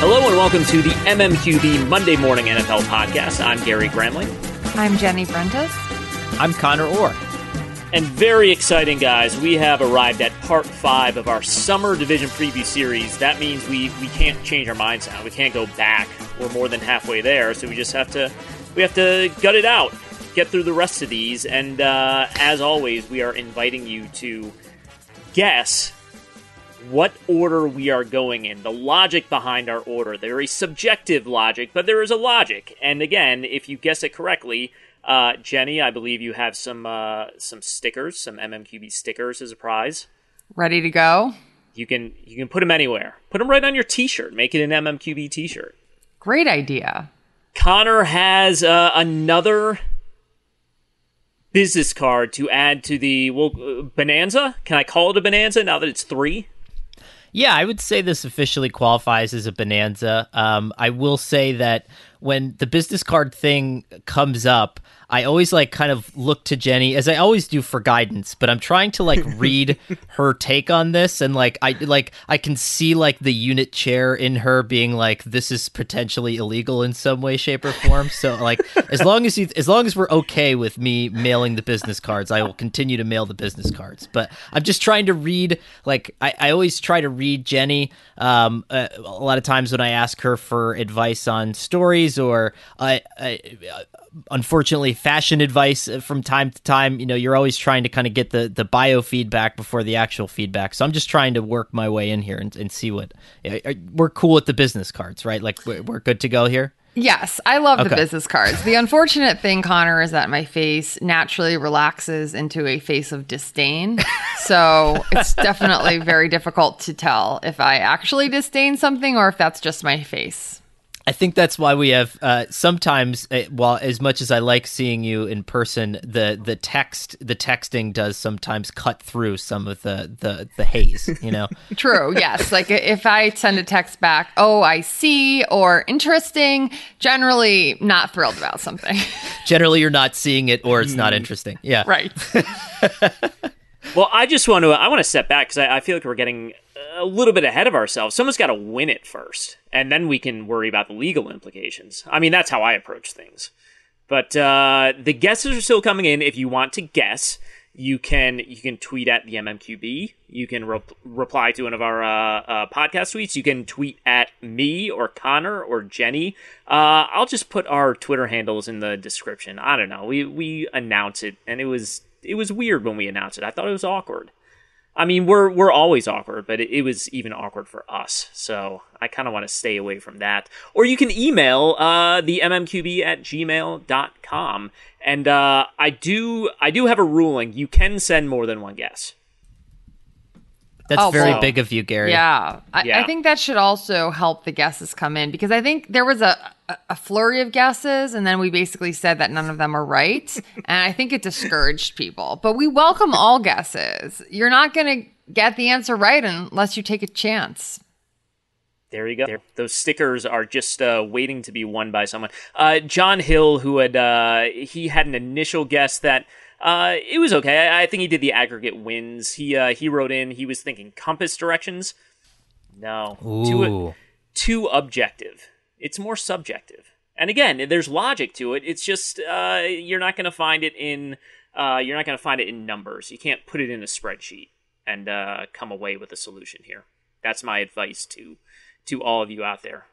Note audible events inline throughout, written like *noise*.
Hello and welcome to the MMQB Monday Morning NFL Podcast. I'm Gary Gramling. I'm Jenny Vrentas. I'm Conor Orr. And very exciting, guys. We have arrived at part five of our summer division preview series. That means we, we can't change our minds now. We can't go back. We're more than halfway there, so we just have to we have to gut it out, get through the rest of these. And uh, as always, we are inviting you to guess what order we are going in, the logic behind our order. There is subjective logic, but there is a logic. And again, if you guess it correctly, uh, Jenny, I believe you have some uh, some stickers, some MMQB stickers as a prize. Ready to go? You can you can put them anywhere. Put them right on your T-shirt. Make it an MMQB T-shirt. Great idea. Conor has uh, another business card to add to the well uh, bonanza. Can I call it a bonanza now that it's three? Yeah, I would say this officially qualifies as a bonanza. Um, I will say that when the business card thing comes up, I always like kind of look to Jenny as I always do for guidance, but I'm trying to like *laughs* read her take on this and like I like I can see like the unit chair in her being like this is potentially illegal in some way shape or form. So like as long as you as long as we're okay with me mailing the business cards, I will continue to mail the business cards. But I'm just trying to read like I, I always try to read Jenny um uh, a lot of times when I ask her for advice on stories or uh, uh, unfortunately fashion advice uh, from time to time you know you're always trying to kind of get the the biofeedback before the actual feedback so i'm just trying to work my way in here and, and see what uh, uh, we're cool with the business cards right like we're, we're good to go here Yes, I love okay. the business cards. The unfortunate thing, Conor, is that my face naturally relaxes into a face of disdain. So it's definitely very difficult to tell if I actually disdain something or if that's just my face. I think that's why we have uh, sometimes, uh, while as much as I like seeing you in person, the the text the texting does sometimes cut through some of the the, the haze. You know. *laughs* True. Yes. Like if I send a text back, oh, I see, or interesting. Generally, not thrilled about something. *laughs* generally, you're not seeing it, or it's not interesting. Yeah. Right. *laughs* Well, I just want to I want to step back because I, I feel like we're getting a little bit ahead of ourselves. Someone's got to win it first, and then we can worry about the legal implications. I mean, that's how I approach things. But uh, the guesses are still coming in. If you want to guess, you can you can tweet at the MMQB. You can re- reply to one of our uh, uh, podcast tweets. You can tweet at me or Conor or Jenny. Uh, I'll just put our Twitter handles in the description. I don't know. We we announce it, and it was it was weird when we announced it. I thought it was awkward. I mean, we're we're always awkward, but it, it was even awkward for us. So I kind of want to stay away from that. Or you can email uh, the mmqb at gmail.com. And uh, I do I do have a ruling. You can send more than one guess. That's oh, very big of you, Gary. Yeah. I, yeah. I, think that should also help the guesses come in because I think there was a, a flurry of guesses and then we basically said that none of them are right. *laughs* and I think it discouraged people. But we welcome all guesses. You're not going to get the answer right unless you take a chance. There you go. Those stickers are just uh, waiting to be won by someone. Uh, John Hill, who had uh, he had an initial guess that uh, it was okay. I, I, think he did the aggregate wins. He uh, he wrote in. He was thinking compass directions. No, too too objective. It's more subjective. And again, there's logic to it. It's just uh, you're not going to find it in you're not going to find it in numbers. You can't put it in a spreadsheet and come away with a solution here. That's my advice to to all of you out there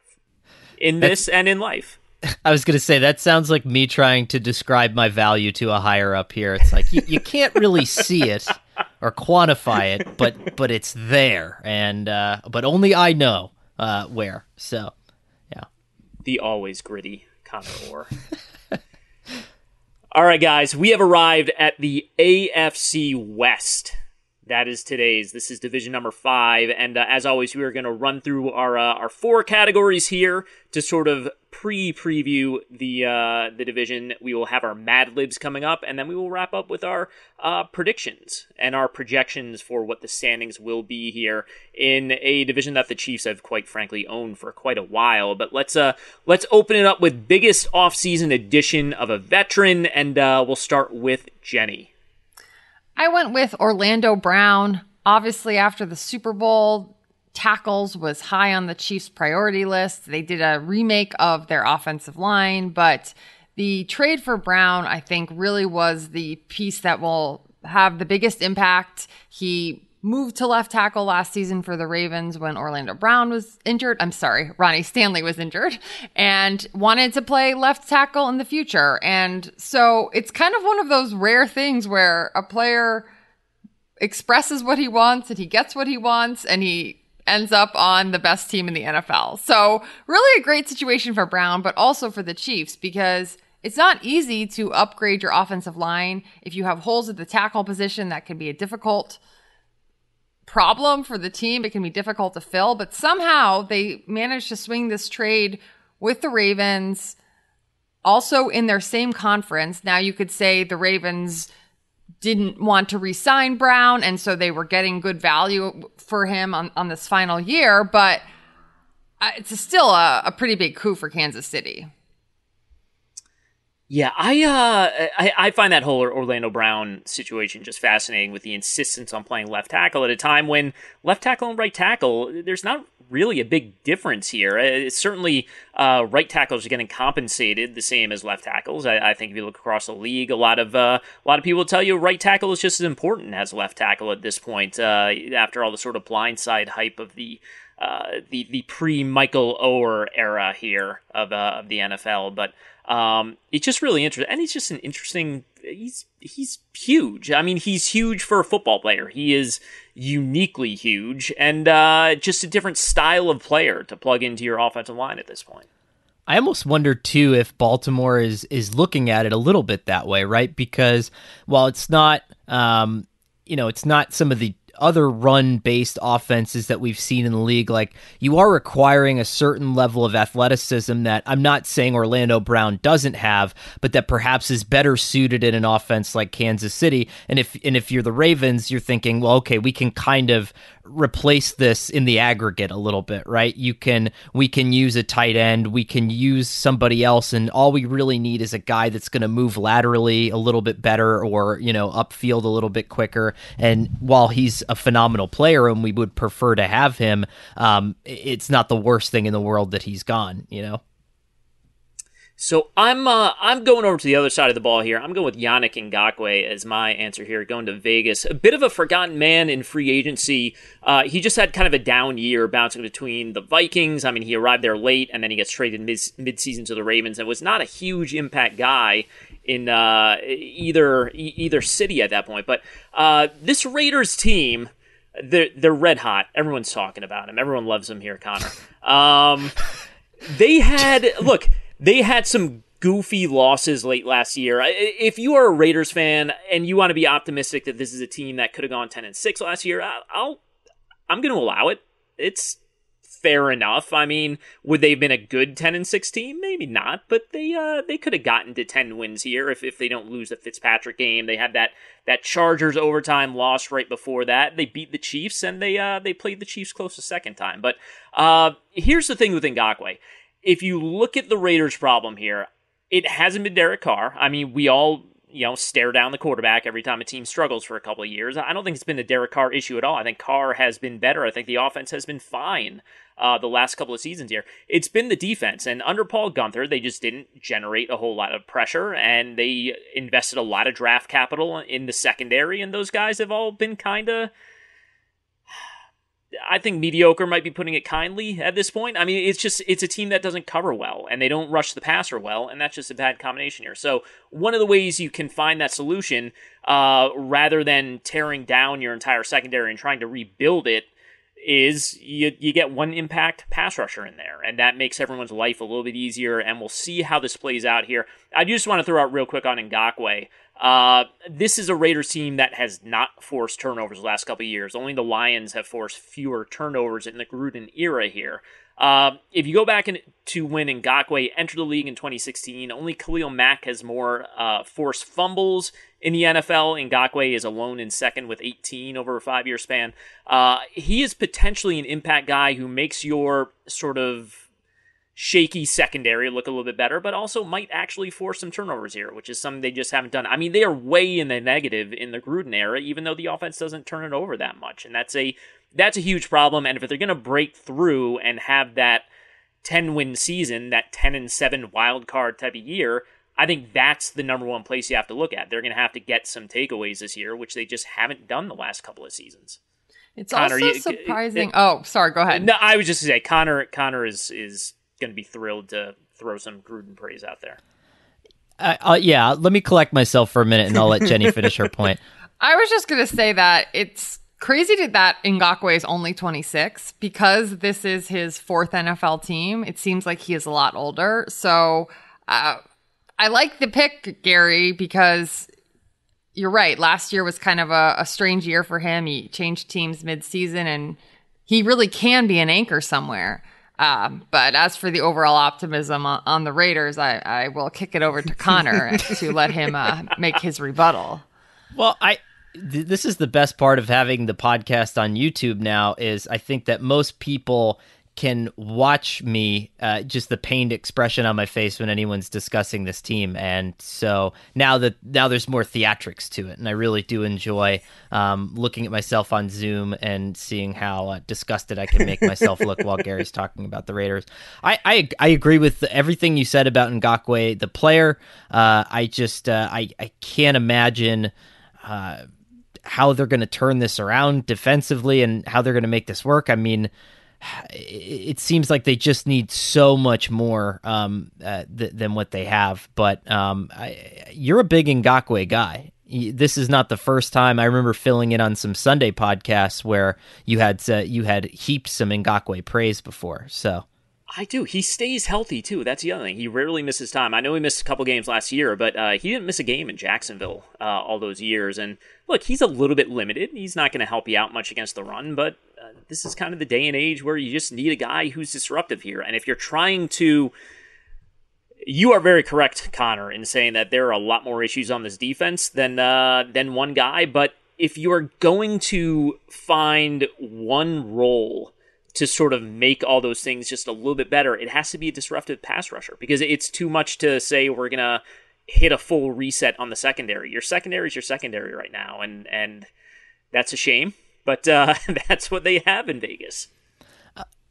in this and in life. I was going to say that sounds like me trying to describe my value to a higher up here. It's like you, you can't really see it or quantify it, but but it's there, and uh, but only I know uh, where. So, yeah, the always gritty Conor Orr. *laughs* All right, guys, we have arrived at the AFC West. That is today's. This is division number five, and uh, as always, we are going to run through our uh, our four categories here to sort of pre-preview the uh, the division. We will have our Mad Libs coming up, and then we will wrap up with our uh, predictions and our projections for what the standings will be here in a division that the Chiefs have quite frankly owned for quite a while. But let's uh let's open it up with biggest offseason addition of a veteran, and uh, we'll start with Jenny. I went with Orlando Brown. Obviously, after the Super Bowl, tackles was high on the Chiefs' priority list. They did a remake of their offensive line, but the trade for Brown, I think, really was the piece that will have the biggest impact. He moved to left tackle last season for the Ravens when Orlando Brown was injured. I'm sorry, Ronnie Stanley was injured and wanted to play left tackle in the future. And so it's kind of one of those rare things where a player expresses what he wants and he gets what he wants and he ends up on the best team in the NFL. So really a great situation for Brown, but also for the Chiefs because it's not easy to upgrade your offensive line. If you have holes at the tackle position, that can be a difficult problem for the team. It can be difficult to fill, but somehow they managed to swing this trade with the Ravens also in their same conference. Now you could say the Ravens didn't want to re-sign Brown and so they were getting good value for him on, on this final year, but uh, it's still a, a pretty big coup for Kansas City. Yeah, I uh, I, I find that whole Orlando Brown situation just fascinating with the insistence on playing left tackle at a time when left tackle and right tackle, there's not really a big difference here. Uh, it's certainly uh, right tackles are getting compensated the same as left tackles. I, I think if you look across the league, a lot of uh, a lot of people tell you right tackle is just as important as left tackle at this point. Uh, after all the sort of blindside hype of the uh, the the pre Michael Oher era here of uh, of the NFL, but um, it's just really interesting, and he's just an interesting. He's he's huge. I mean, he's huge for a football player. He is uniquely huge, and uh, just a different style of player to plug into your offensive line at this point. I almost wonder too if Baltimore is is looking at it a little bit that way, right? Because while it's not, um, you know, it's not some of the other run based offenses that we've seen in the league, like you are requiring a certain level of athleticism that I'm not saying Orlando Brown doesn't have, but that perhaps is better suited in an offense like Kansas City. And if and if you're the Ravens, you're thinking, well, okay, we can kind of replace this in the aggregate a little bit, right? You can we can use a tight end, we can use somebody else, and all we really need is a guy that's going to move laterally a little bit better, or you know, upfield a little bit quicker. And while he's a phenomenal player, and we would prefer to have him, um, it's not the worst thing in the world that he's gone. You know. So I'm uh, I'm going over to the other side of the ball here. I'm going with Yannick Ngakoue as my answer here, going to Vegas. A bit of a forgotten man in free agency. Uh, he just had kind of a down year bouncing between the Vikings. I mean, he arrived there late, and then he gets traded mid midseason to the Ravens, and was not a huge impact guy in uh, either either city at that point. But uh, this Raiders team, they're they're red hot. Everyone's talking about him. Everyone loves him here, Conor. Um, they had look they had some goofy losses late last year. If you are a Raiders fan and you want to be optimistic that this is a team that could have gone 10 and 6 last year, I'll I'm going to allow it. It's fair enough. I mean, would they have been a good 10 and 6 team? Maybe not, but they uh they could have gotten to 10 wins here if, if they don't lose the Fitzpatrick game. They had that that Chargers overtime loss right before that. They beat the Chiefs and they uh they played the Chiefs close the second time. But uh here's the thing with Ngakoue if you look at the Raiders' problem here, it hasn't been Derek Carr. I mean, we all you know stare down the quarterback every time a team struggles for a couple of years. I don't think it's been a Derek Carr issue at all. I think Carr has been better. I think the offense has been fine uh, the last couple of seasons here. It's been the defense, and under Paul Guenther, they just didn't generate a whole lot of pressure, and they invested a lot of draft capital in the secondary, and those guys have all been kind of I think mediocre might be putting it kindly at this point. I mean, it's just it's a team that doesn't cover well and they don't rush the passer well, and that's just a bad combination here. So one of the ways you can find that solution, uh, rather than tearing down your entire secondary and trying to rebuild it, is you you get one impact pass rusher in there, and that makes everyone's life a little bit easier. And we'll see how this plays out here. I just want to throw out real quick on Ngakoue. Uh, this is a Raiders team that has not forced turnovers the last couple years. Only the Lions have forced fewer turnovers in the Gruden era here. Uh, if you go back in, to when Ngakoue entered the league in 2016, only Khalil Mack has more uh, forced fumbles in the NFL. Ngakoue is alone in second with 18 over a five year span. Uh, he is potentially an impact guy who makes your sort of shaky secondary look a little bit better, but also might actually force some turnovers here, which is something they just haven't done. I mean, they are way in the negative in the Gruden era, even though the offense doesn't turn it over that much, and that's a that's a huge problem. And if they're going to break through and have that 10 win season, that 10 and 7 wild card type of year, I think that's the number one place you have to look at. They're going to have to get some takeaways this year, which they just haven't done the last couple of seasons. It's Conor, also surprising. It, it, oh, sorry. Go ahead. No, I was just to say Conor. Conor is is going to be thrilled to throw some Gruden praise out there. Uh, uh, yeah, let me collect myself for a minute, and I'll let Jenny finish her point. *laughs* I was just going to say that it's crazy that Ngakoue is only 26 because this is his fourth NFL team. It seems like he is a lot older. So uh, I like the pick, Gary, because you're right. Last year was kind of a, a strange year for him. He changed teams mid-season, and he really can be an anchor somewhere. Um, but as for the overall optimism on, on the Raiders, I, I, will kick it over to Conor *laughs* to let him uh, make his rebuttal. Well, I th- this is the best part of having the podcast on YouTube now is I think that most people can watch me uh, just the pained expression on my face when anyone's discussing this team. And so now that now there's more theatrics to it. And i really do enjoy um, looking at myself on zoom and seeing how uh, disgusted i can make myself look while gary's *laughs* talking about the raiders. I, I, I agree with everything you said about Ngakoue, the player uh, i just uh, I, I can't imagine uh, how they're going to turn this around defensively and how they're going to make this work. I mean it seems like they just need so much more um, uh, th- than what they have. But um, I, you're a big Ngakoue guy. This is not the first time. I remember filling in on some Sunday podcasts where you had uh, you had heaped some Ngakoue praise before. So I do. He stays healthy too. That's the other thing. He rarely misses time. I know he missed a couple games last year, but uh, he didn't miss a game in Jacksonville uh, all those years. And look, he's a little bit limited. He's not going to help you out much against the run, but uh, this is kind of the day and age where you just need a guy who's disruptive here. And if you're trying to, you are very correct, Conor, in saying that there are a lot more issues on this defense than uh, than one guy, but if you are going to find one role to sort of make all those things just a little bit better, it has to be a disruptive pass rusher because it's too much to say we're gonna hit a full reset on the secondary. Your secondary is your secondary right now, and and that's a shame, but uh, *laughs* that's what they have in Vegas.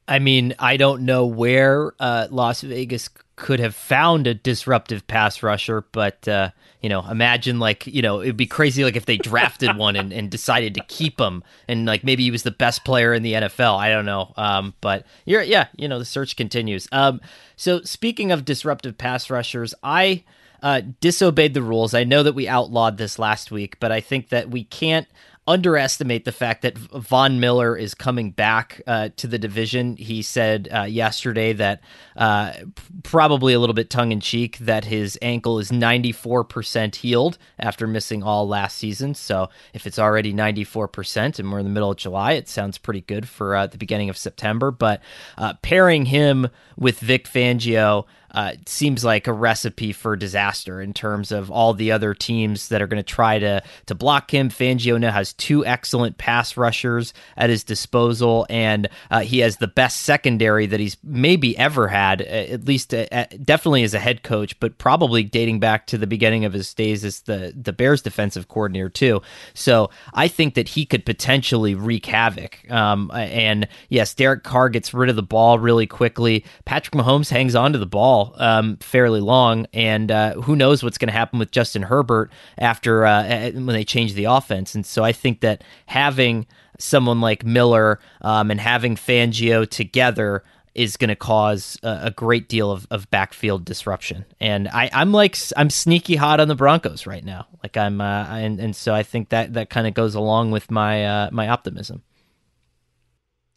I mean, I don't know where uh, Las Vegas could have found a disruptive pass rusher, but uh, you know, imagine like you know, it'd be crazy like if they drafted *laughs* one and, and decided to keep him, and like maybe he was the best player in the NFL. I don't know, um, but you're yeah, you know, the search continues. Um, so speaking of disruptive pass rushers, I. Uh, disobeyed the rules. I know that we outlawed this last week, but I think that we can't underestimate the fact that Von Miller is coming back uh, to the division. He said uh, yesterday that, uh, probably a little bit tongue in cheek, that his ankle is 94% healed after missing all last season. So if it's already 94% and we're in the middle of July, it sounds pretty good for uh, the beginning of September. But uh, pairing him with Vic Fangio, uh, seems like a recipe for disaster in terms of all the other teams that are going to try to to block him. Fangio now has two excellent pass rushers at his disposal, and uh, he has the best secondary that he's maybe ever had, at least uh, definitely as a head coach, but probably dating back to the beginning of his days as the the Bears defensive coordinator too. So I think that he could potentially wreak havoc. Um, and yes, Derek Carr gets rid of the ball really quickly. Patrick Mahomes hangs on to the ball um, fairly long, and uh, who knows what's going to happen with Justin Herbert after uh, when they change the offense. And so I think that having someone like Miller um, and having Fangio together is going to cause a, a, great deal of, of backfield disruption. And I, I'm like I'm sneaky hot on the Broncos right now. Like I'm, uh, and and so I think that that kind of goes along with my uh, my optimism.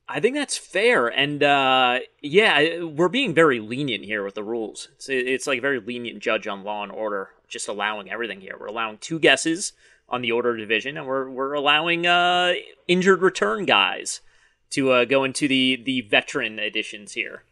I think that's fair, and uh, yeah, we're being very lenient here with the rules. It's, it's like a very lenient judge on Law and Order, just allowing everything here. We're allowing two guesses on the Order division, and we're we're allowing uh, injured return guys to uh, go into the the veteran editions here.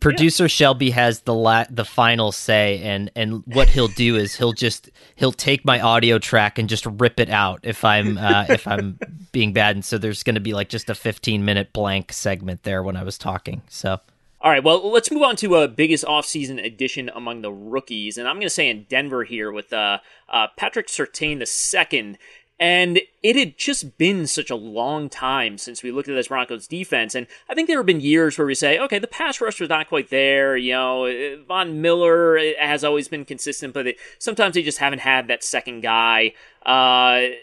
Producer yeah. Shelby has the la- the final say, and and what he'll do is he'll just he'll take my audio track and just rip it out if I'm uh, if I'm *laughs* being bad, and so there's going to be like just a 15 minute blank segment there when I was talking. So. All right, well, let's move on to a uh, biggest offseason addition among the rookies. And I'm going to say in Denver here with uh, uh, Patrick Surtain II. And it had just been such a long time since we looked at this Broncos defense. And I think there have been years where we say, okay, the pass rush was not quite there. You know, Von Miller has always been consistent, but it, sometimes they just haven't had that second guy. Uh,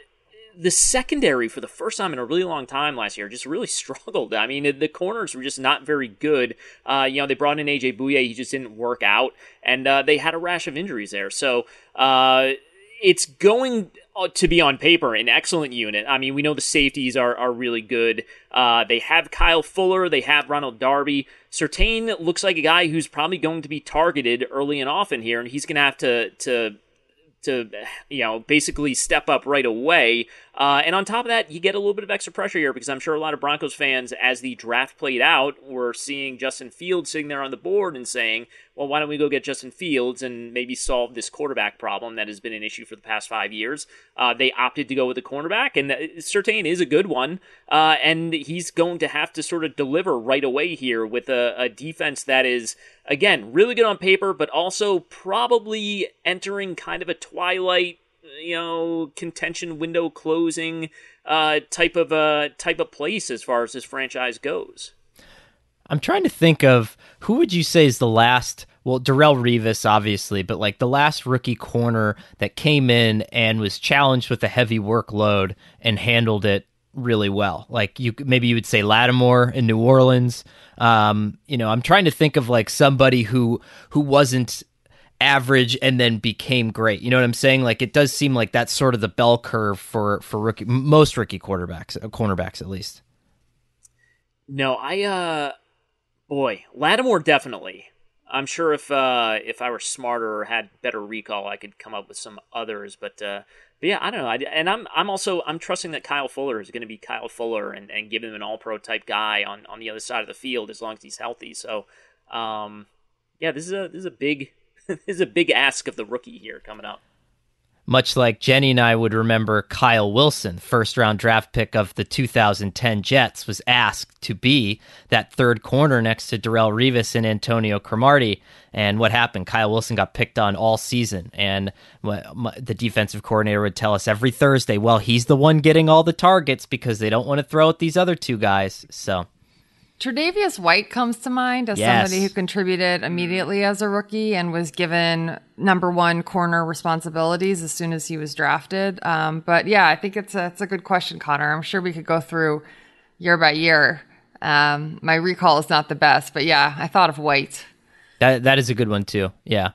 the secondary for the first time in a really long time last year just really *laughs* struggled. I mean, the corners were just not very good. Uh, you know, they brought in AJ Bouye, he just didn't work out, and uh, they had a rash of injuries there. So uh, it's going uh, to be on paper an excellent unit. I mean, we know the safeties are are really good. Uh, they have Kyle Fuller, they have Ronald Darby. Surtain looks like a guy who's probably going to be targeted early and often here, and he's going to have to to to you know basically step up right away. Uh, and on top of that, you get a little bit of extra pressure here because I'm sure a lot of Broncos fans, as the draft played out, were seeing Justin Fields sitting there on the board and saying, well, why don't we go get Justin Fields and maybe solve this quarterback problem that has been an issue for the past five years? Uh, they opted to go with the cornerback, and Surtain is a good one. Uh, and he's going to have to sort of deliver right away here with a, a defense that is, again, really good on paper, but also probably entering kind of a twilight you know contention window closing uh, type of uh, type of place as far as this franchise goes. I'm trying to think of who would you say is the last well, Darrelle Revis, obviously, but like the last rookie corner that came in and was challenged with a heavy workload and handled it really well. Like you, maybe you would say Lattimore in New Orleans. Um, you know, I'm trying to think of like somebody who who wasn't average and then became great. You know what I'm saying? Like it does seem like that's sort of the bell curve for for rookie most rookie quarterbacks, uh, cornerbacks at least. No, I uh boy, Lattimore definitely. I'm sure if uh if I were smarter or had better recall, I could come up with some others, but uh but yeah, I don't know. I, and I'm I'm also I'm trusting that Kyle Fuller is going to be Kyle Fuller and, and give him an All Pro type guy on, on the other side of the field as long as he's healthy. So, um, yeah, this is a this is a big *laughs* this is a big ask of the rookie here coming up. Much like Jenny and I would remember Kyle Wilson, first round draft pick of the 2010 Jets, was asked to be that third corner next to Darrelle Revis and Antonio Cromartie. And what happened? Kyle Wilson got picked on all season. And the defensive coordinator would tell us every Thursday, well, he's the one getting all the targets because they don't want to throw at these other two guys. So Tre'Davious White comes to mind as yes. somebody who contributed immediately as a rookie and was given number one corner responsibilities as soon as he was drafted. Um, but yeah, I think it's a, it's a good question, Conor. I'm sure we could go through year by year. Um, my recall is not the best, but yeah, I thought of White. That that is a good one too. Yeah.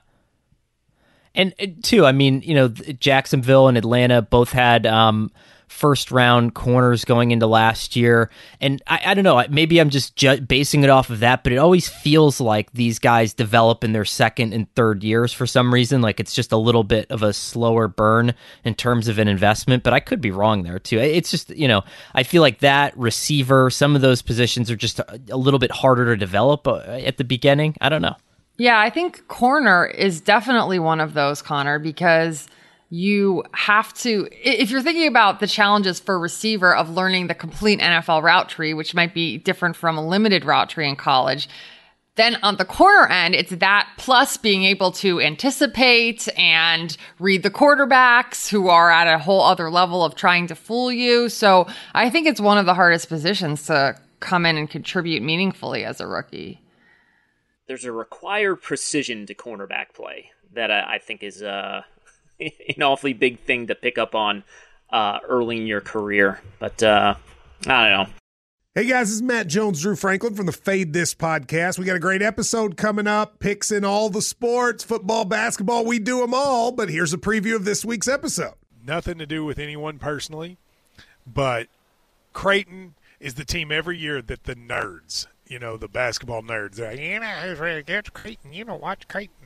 And, and too, I mean, you know, Jacksonville and Atlanta both had um, first round corners going into last year. And I, I don't know, maybe I'm just ju- basing it off of that, but it always feels like these guys develop in their second and third years for some reason. Like it's just a little bit of a slower burn in terms of an investment, but I could be wrong there too. It's just, you know, I feel like that receiver, some of those positions are just a, a little bit harder to develop uh, at the beginning. I don't know. Yeah, I think corner is definitely one of those, Conor, because you have to if you're thinking about the challenges for receiver of learning the complete NFL route tree, which might be different from a limited route tree in college. Then on the corner end, it's that plus being able to anticipate and read the quarterbacks who are at a whole other level of trying to fool you. So I think it's one of the hardest positions to come in and contribute meaningfully as a rookie. There's a required precision to cornerback play that I, I think is uh, *laughs* an awfully big thing to pick up on uh, early in your career. But uh, I don't know. Hey guys, this is Matt Jones, Drew Franklin from the Fade This podcast. We got a great episode coming up, picks in all the sports, football, basketball, we do them all. But here's a preview of this week's episode. Nothing to do with anyone personally, but Creighton is the team every year that the nerds, you know, the basketball nerds, they're like, you know, against Creighton, you know, watch Creighton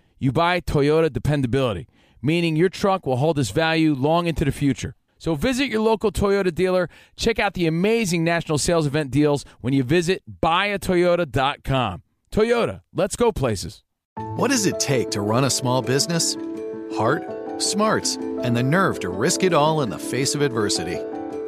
you buy Toyota dependability, meaning your truck will hold its value long into the future. So visit your local Toyota dealer. Check out the amazing national sales event deals when you visit buyatoyota.com. Toyota, let's go places. What does it take to run a small business? Heart, smarts, and the nerve to risk it all in the face of adversity.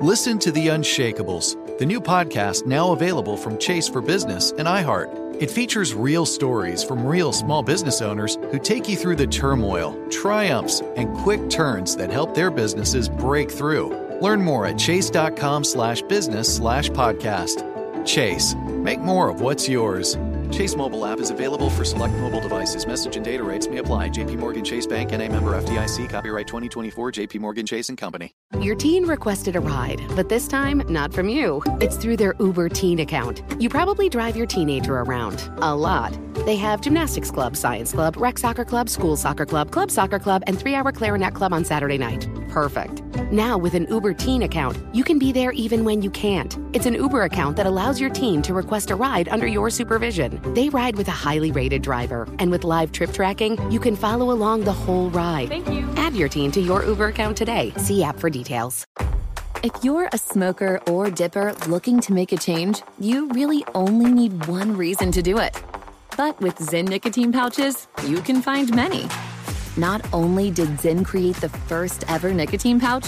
Listen to The Unshakables, the new podcast now available from Chase for Business and iHeart. It features real stories from real small business owners who take you through the turmoil, triumphs, and quick turns that help their businesses break through. Learn more at chase.com slash business slash podcast. Chase, make more of what's yours. Chase mobile app is available for select mobile devices. Message and data rates may apply. JP Morgan Chase Bank and a member FDIC. Copyright 2024 JP Morgan Chase and Company. Your teen requested a ride, but this time not from you. It's through their Uber teen account. You probably drive your teenager around a lot. They have gymnastics club, science club, rec soccer club, school soccer club, club soccer club, and 3-hour clarinet club on Saturday night. perfect. Now, with an Uber Teen account, you can be there even when you can't. It's an Uber account that allows your teen to request a ride under your supervision. They ride with a highly rated driver, and with live trip tracking, you can follow along the whole ride. Thank you. Add your teen to your Uber account today. See app for details. If you're a smoker or dipper looking to make a change, you really only need one reason to do it. But with Zyn nicotine pouches, you can find many. Not only did Zyn create the first ever nicotine pouch,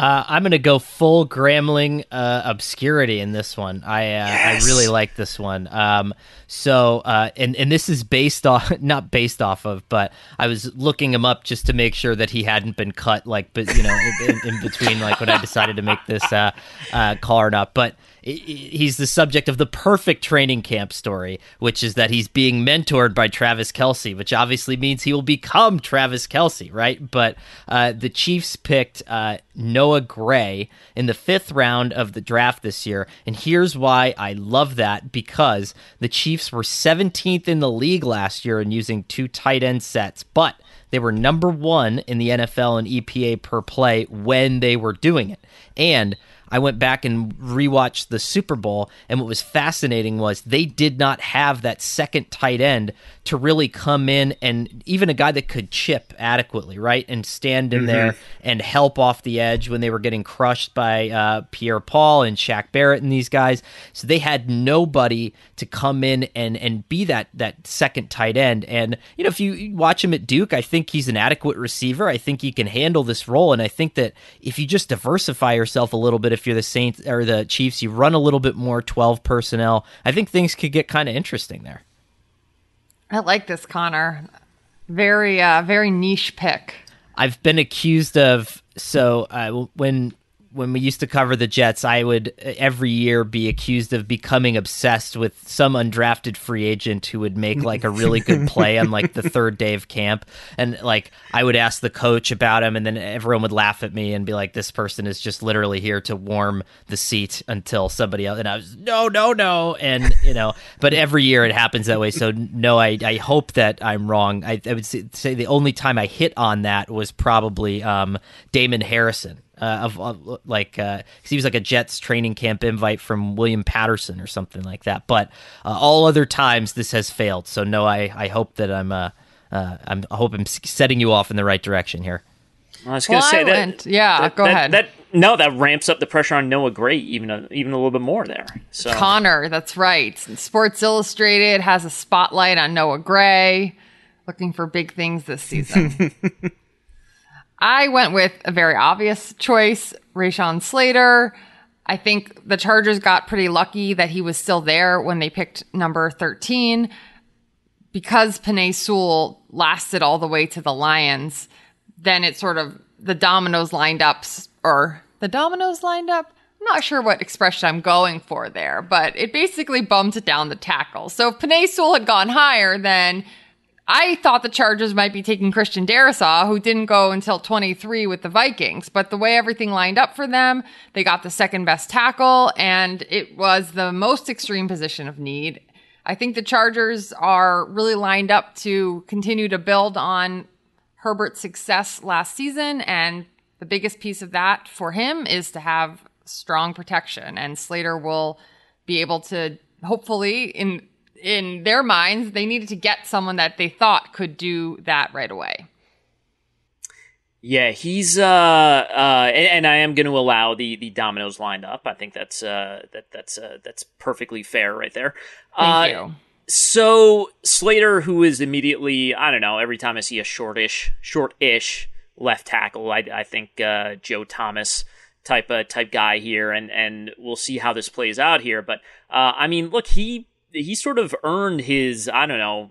Uh, I'm going to go full Gramling uh, obscurity in this one. I uh, yes. I really like this one. Um, so uh, and and this is based off *laughs* not based off of, but I was looking him up just to make sure that he hadn't been cut like, but you know, in, in, between like when I decided to make this uh, uh, card up. But he's the subject of the perfect training camp story, which is that he's being mentored by Travis Kelce, which obviously means he will become Travis Kelce, right? But uh, the Chiefs picked uh, Noah Gray in the fifth round of the draft this year. And here's why I love that because the Chiefs were 17th in the league last year in using two tight end sets, but they were number one in the NFL and EPA per play when they were doing it. And I went back and rewatched the Super Bowl, and what was fascinating was they did not have that second tight end to really come in and even a guy that could chip adequately, right, and stand in mm-hmm. there and help off the edge when they were getting crushed by uh, Pierre Paul and Shaq Barrett and these guys. So they had nobody to come in and and be that that second tight end. And you know, if you watch him at Duke, I think he's an adequate receiver. I think he can handle this role, and I think that if you just diversify yourself a little bit, if you're the Saints or the Chiefs, you run a little bit more twelve personnel. I think things could get kind of interesting there. I like this, Conor. Very, uh, very niche pick. I've been accused of so uh, when when we used to cover the Jets, I would every year be accused of becoming obsessed with some undrafted free agent who would make like a really good play on like the third day of camp. And like I would ask the coach about him, and then everyone would laugh at me and be like, this person is just literally here to warm the seat until somebody else. And I was, no, no, no. And, you know, but every year it happens that way. So no, I, I hope that I'm wrong. I, I would say the only time I hit on that was probably um, Damon Harrison uh, of, of, like uh, he was like a Jets training camp invite from William Paterson or something like that. But uh, all other times this has failed. So no, I I hope that I'm uh, uh I'm I hope I'm setting you off in the right direction here. I was going to well, say that. Went. Yeah, that, go that, ahead. That no, that ramps up the pressure on Noah Gray even a, even a little bit more there. So Conor, that's right. Sports Illustrated has a spotlight on Noah Gray, looking for big things this season. *laughs* I went with a very obvious choice, Rashawn Slater. I think the Chargers got pretty lucky that he was still there when they picked number 13. Because Penei Sewell lasted all the way to the Lions, then it sort of, the dominoes lined up, or the dominoes lined up? I'm not sure what expression I'm going for there, but it basically bumped down the tackle. So if Penei Sewell had gone higher, then I thought the Chargers might be taking Christian Darrisaw, who didn't go until 23 with the Vikings. But the way everything lined up for them, they got the second best tackle, and it was the most extreme position of need. I think the Chargers are really lined up to continue to build on Herbert's success last season. And the biggest piece of that for him is to have strong protection. And Slater will be able to hopefully in in their minds, they needed to get someone that they thought could do that right away. Yeah, he's uh uh and, and I am going to allow the the dominoes lined up. I think that's uh that that's uh that's perfectly fair right there. Thank uh, you. so Slater, who is immediately, I don't know, every time I see a shortish, short-ish left tackle, I, I think uh, Joe Thomas type of type guy here, and and we'll see how this plays out here. But uh, I mean, look, he he sort of earned his, I don't know.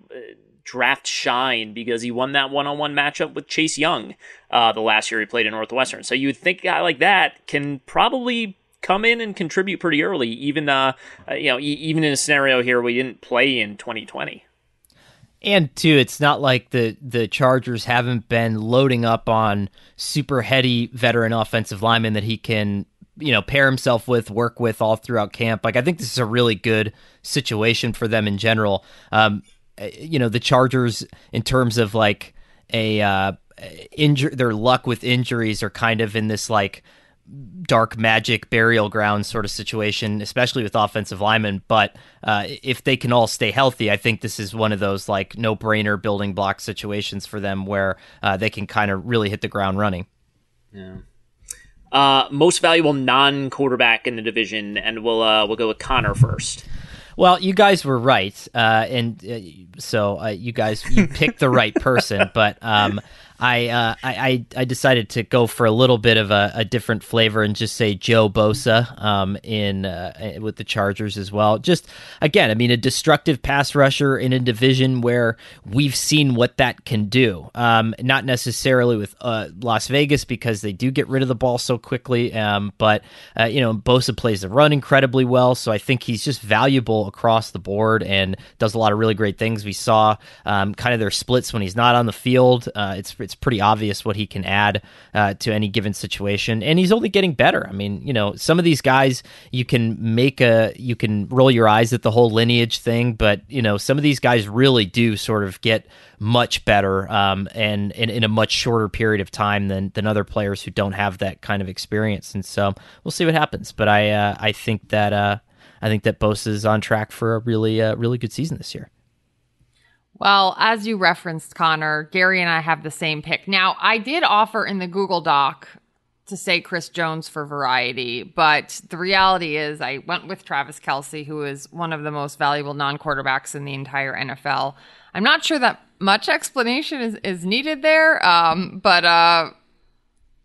Draft shine because he won that one-on-one matchup with Chase Young uh, the last year he played in Northwestern. So you would think a guy like that can probably come in and contribute pretty early, even uh, uh you know, even in a scenario here we didn't play in 2020. And two, it's not like the the Chargers haven't been loading up on super heady veteran offensive linemen that he can you know pair himself with, work with all throughout camp. Like I think this is a really good situation for them in general. Um, eh, you know, the Chargers in terms of like a uh, injury, their luck with injuries are kind of in this like dark magic burial ground sort of situation, especially with offensive linemen. But uh, if they can all stay healthy, I think this is one of those like no brainer building block situations for them where uh, they can kind of really hit the ground running. Yeah. Uh, most valuable non quarterback in the division, and we'll uh, we'll go with Conor first. Well, you guys were right, uh, and uh, so uh, you guys you picked the right person. *laughs* But um, I, uh, I I decided to go for a little bit of a, a different flavor and just say Joey Bosa um, in uh, with the Chargers as well. Just again, I mean, a destructive pass rusher in a division where we've seen what that can do. Um, not necessarily with uh, Las Vegas because they do get rid of the ball so quickly, um, but uh, you know Bosa plays the run incredibly well, so I think he's just valuable across the board and does a lot of really great things. We saw um, kind of their splits when he's not on the field. Uh, it's it's pretty obvious what he can add uh, to any given situation, and he's only getting better. I mean, you know, some of these guys you can make a you can roll your eyes at the whole lineage thing, but you know, some of these guys really do sort of get much better um, and, and in a much shorter period of time than than other players who don't have that kind of experience. And so we'll see what happens. But I uh, I think that uh, I think that Bosa is on track for a really uh, really good season this year. Well, as you referenced, Conor, Gary and I have the same pick. Now, I did offer in the Google Doc to say Chris Jones for variety, but the reality is I went with Travis Kelce, who is one of the most valuable non quarterbacks in the entire NFL. I'm not sure that much explanation is, is needed there, um, but uh,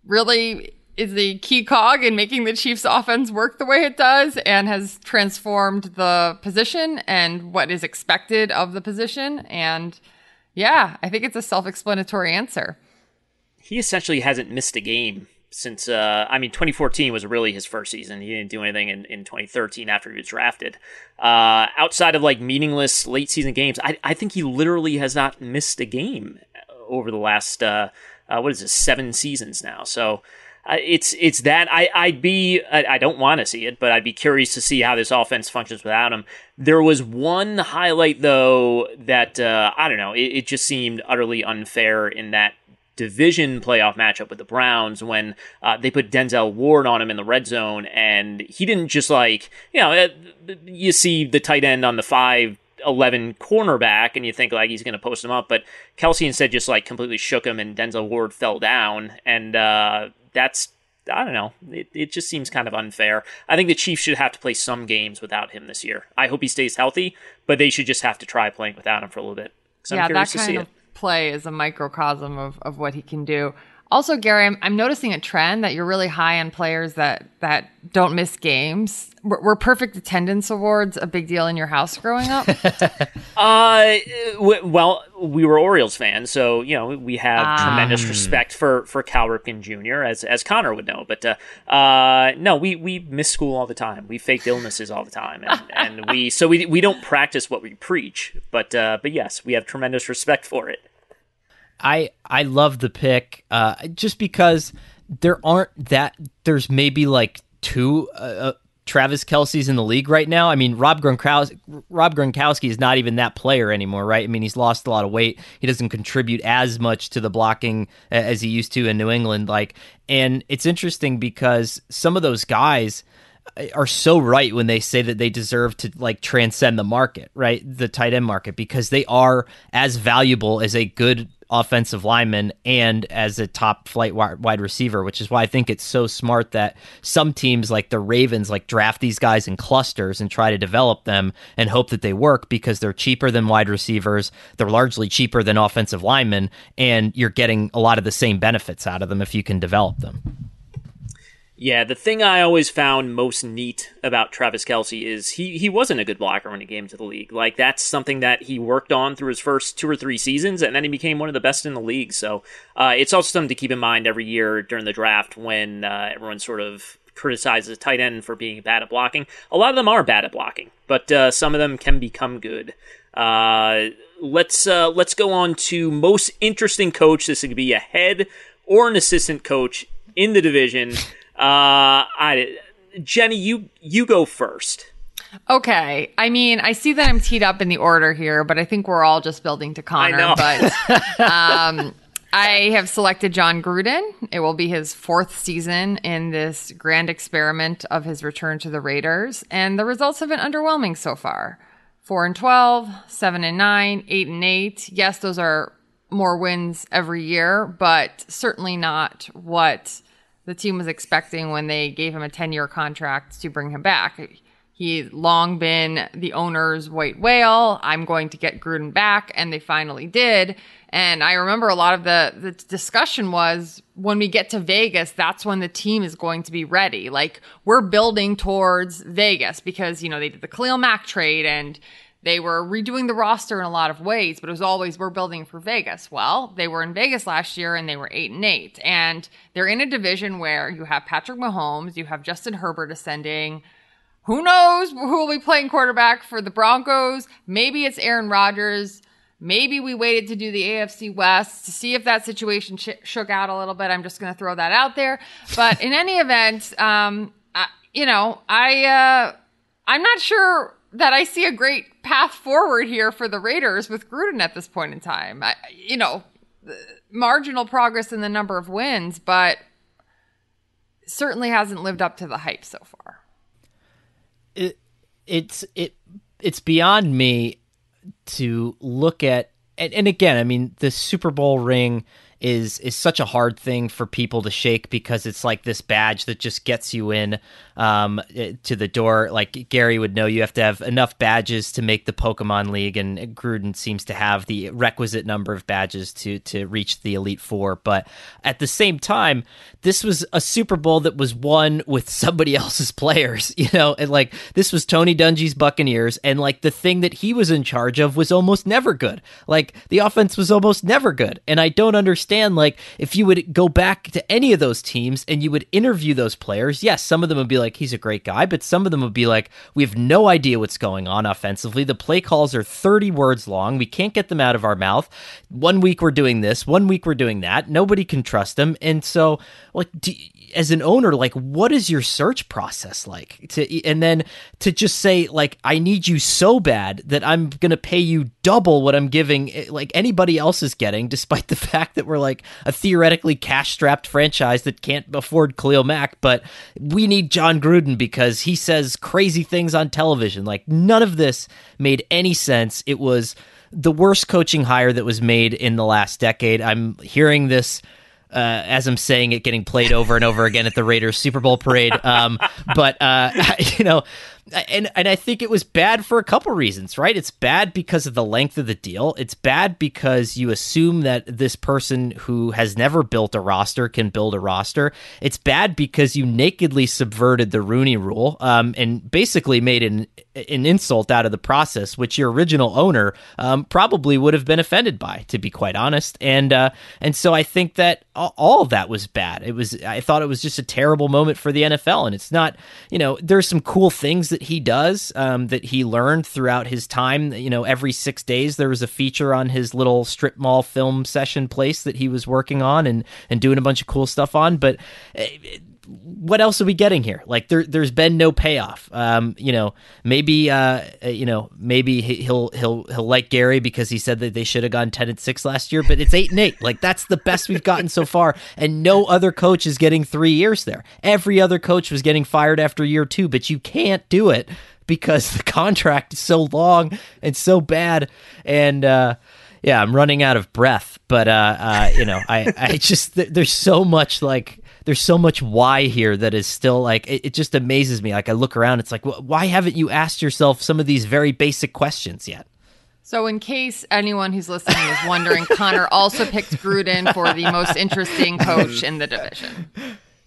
really, is the key cog in making the Chiefs offense work the way it does and has transformed the position and what is expected of the position. And yeah, I think it's a self explanatory answer. He essentially hasn't missed a game since, uh, I mean, 2014 was really his first season. He didn't do anything in, in 2013 after he was drafted. Uh, outside of like meaningless late season games, I, I think he literally has not missed a game over the last, uh, uh what is this, seven seasons now. So, it's it's that I I'd be I, I don't want to see it, but I'd be curious to see how this offense functions without him. There was one highlight though that uh, I don't know. It, it just seemed utterly unfair in that division playoff matchup with the Browns when uh, they put Denzel Ward on him in the red zone, and he didn't just like you know you see the tight end on the five 11 cornerback and you think like he's going to post him up but Kelce instead just like completely shook him and denzel ward fell down and uh, that's I don't know. It, it just seems kind of unfair. I think the Chiefs should have to play some games without him this year. I hope he stays healthy, but they should just have to try playing without him for a little bit. Yeah, that kind of play is a microcosm of, of what he can do. Also, Gary, I'm, I'm, noticing a trend that you're really high on players that that don't miss games. Were, were perfect attendance awards a big deal in your house growing up? *laughs* uh, w- well, we were Orioles fans, so you know we have um. tremendous respect for for Cal Ripken Jr. as as Conor would know. But uh, uh, no, we we miss school all the time. We faked illnesses all the time, and, *laughs* and we so we we don't practice what we preach. But uh, but yes, we have tremendous respect for it. I I love the pick uh, just because there aren't that there's maybe like two uh, uh Travis Kelce's in the league right now. I mean, Rob Gronkowski, Rob Gronkowski is not even that player anymore, right? I mean, he's lost a lot of weight. He doesn't contribute as much to the blocking as he used to in New England. Like, and it's interesting because some of those guys are so right when they say that they deserve to like transcend the market, right? The tight end market because they are as valuable as a good offensive lineman and as a top flight wide receiver, which is why I think it's so smart that some teams like the Ravens like draft these guys in clusters and try to develop them and hope that they work because they're cheaper than wide receivers, they're largely cheaper than offensive linemen, and you're getting a lot of the same benefits out of them if you can develop them. Yeah, the thing I always found most neat about Travis Kelce is he he wasn't a good blocker when he came to the league. Like that's something that he worked on through his first two or three seasons, and then he became one of the best in the league. So uh, it's also something to keep in mind every year during the draft when uh, everyone sort of criticizes a tight end for being bad at blocking. A lot of them are bad at blocking, but uh, some of them can become good. Uh, let's uh, let's go on to most interesting coach. This could be a head or an assistant coach in the division. *laughs* Uh, I, Jenny, you you go first. Okay. I mean, I see that I'm teed up in the order here, but I think we're all just building to Conor. But *laughs* um, I have selected Jon Gruden. It will be his fourth season in this grand experiment of his return to the Raiders, and the results have been underwhelming so far. Four and 12, seven and nine, eight and eight. Yes, those are more wins every year, but certainly not what the team was expecting when they gave him a 10 year contract to bring him back. He'd long been the owner's white whale. I'm going to get Gruden back. And they finally did. And I remember a lot of the, the discussion was when we get to Vegas, that's when the team is going to be ready. Like we're building towards Vegas because, you know, they did the Khalil Mack trade and they were redoing the roster in a lot of ways, but it was always we're building for Vegas. Well, they were in Vegas last year and they were eight and eight, and they're in a division where you have Patrick Mahomes, you have Justin Herbert ascending. Who knows who will be playing quarterback for the Broncos? Maybe it's Aaron Rodgers. Maybe we waited to do the AFC West to see if that situation sh- shook out a little bit. I'm just going to throw that out there. But in any *laughs* event, um, I, you know, I uh, I'm not sure that I see a great path forward here for the Raiders with Gruden at this point in time. I, you know, marginal progress in the number of wins, but certainly hasn't lived up to the hype so far. It it's it it's beyond me to look at and, and again, I mean, the Super Bowl ring is is such a hard thing for people to shake because it's like this badge that just gets you in um, eh, to the door. Like Gary would know, you have to have enough badges to make the Pokemon League, and Gruden seems to have the requisite number of badges to to reach the Elite Four. But at the same time, this was a Super Bowl that was won with somebody *laughs* else's players. You know, and like this was Tony Dungy's Buccaneers, and like the thing that he was in charge of was almost never good. Like the offense was almost never good, and I don't understand. Like if you would go back to any of those teams and you would interview those players, yes, some of them would be like like he's a great guy, but some of them would be like, we have no idea what's going on offensively. The play calls are 30 words long. We can't get them out of our mouth. One week we're doing this, one week we're doing that. Nobody can trust them. And so, like, do, as an owner, like, what is your search process like? To and then to just say like, I need you so bad that I'm gonna pay you double what I'm giving, eh, like anybody else is getting, despite *laughs* the fact that we're like a theoretically cash strapped franchise that can't afford Khalil Mack, but we need Jon Gruden because he says crazy things on television. Like none of this made any sense. It was the worst coaching hire that was made in the last decade. I'm hearing this uh, as I'm saying it, getting played over and over again at the Raiders Super Bowl parade. Um, but uh, *laughs* you know, and and I think it was bad for a couple reasons, right? It's bad because of the length of the deal. It's bad because you assume that this person who has never built a roster can build a roster. It's bad because you nakedly subverted the Rooney Rule um, and basically made an an insult out of the process, which your original owner um, probably would have been offended by, to be quite honest. And uh, and so I think that all of that was bad. It was I thought it was just a terrible moment for the NFL, and it's not. You know, there's some cool things that he does um, that he learned throughout his time. You know, every six days there was a feature on his little strip mall film session place that he was working on and and doing a bunch of cool stuff on. But it, eh, what else are we getting here? Like there, there's been no payoff. Um, you know, maybe, uh, you know, maybe he'll he'll he'll like Gary because he said that they should have gone ten and six last year, but it's eight and eight. Like that's the best we've gotten so far, and no other coach is getting three years there. Every other coach was getting fired after year two, but you can't do it because the contract is so long and so bad, and. uh yeah, I'm running out of breath. But uh, uh, you know, I I just there's so much like there's so much why here that is still like it, it just amazes me. Like I look around, it's like why haven't you asked yourself some of these very basic questions yet? So, in case anyone who's listening is wondering, Conor also picked Gruden for the most interesting coach in the division.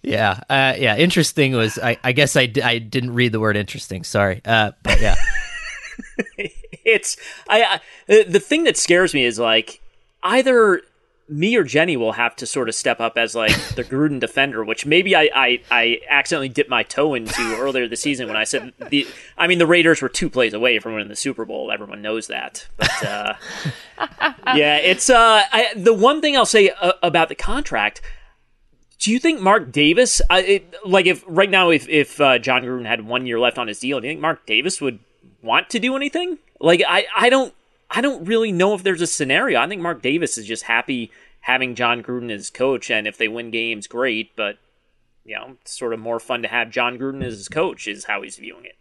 Yeah, uh, yeah. Interesting was I, I guess I, I didn't read the word interesting. Sorry, uh, but yeah. *laughs* it's I, I the thing that scares me is like either me or Jenny will have to sort of step up as like the *laughs* Gruden defender, which maybe I, I, I accidentally dipped my toe into earlier this season when I said the I mean the Raiders were two plays away from winning the Super Bowl. Everyone knows that, but uh, *laughs* yeah, it's uh, I, the one thing I'll say uh, about the contract. Do you think Mark Davis, uh, it, like if right now, if if uh, Jon Gruden had one year left on his deal, do you think Mark Davis would want to do anything? Like I, I don't I don't really know if there's a scenario. I think Mark Davis is just happy having Jon Gruden as coach, and if they win games, great. But you know, it's sort of more fun to have Jon Gruden as his coach, is how he's viewing it.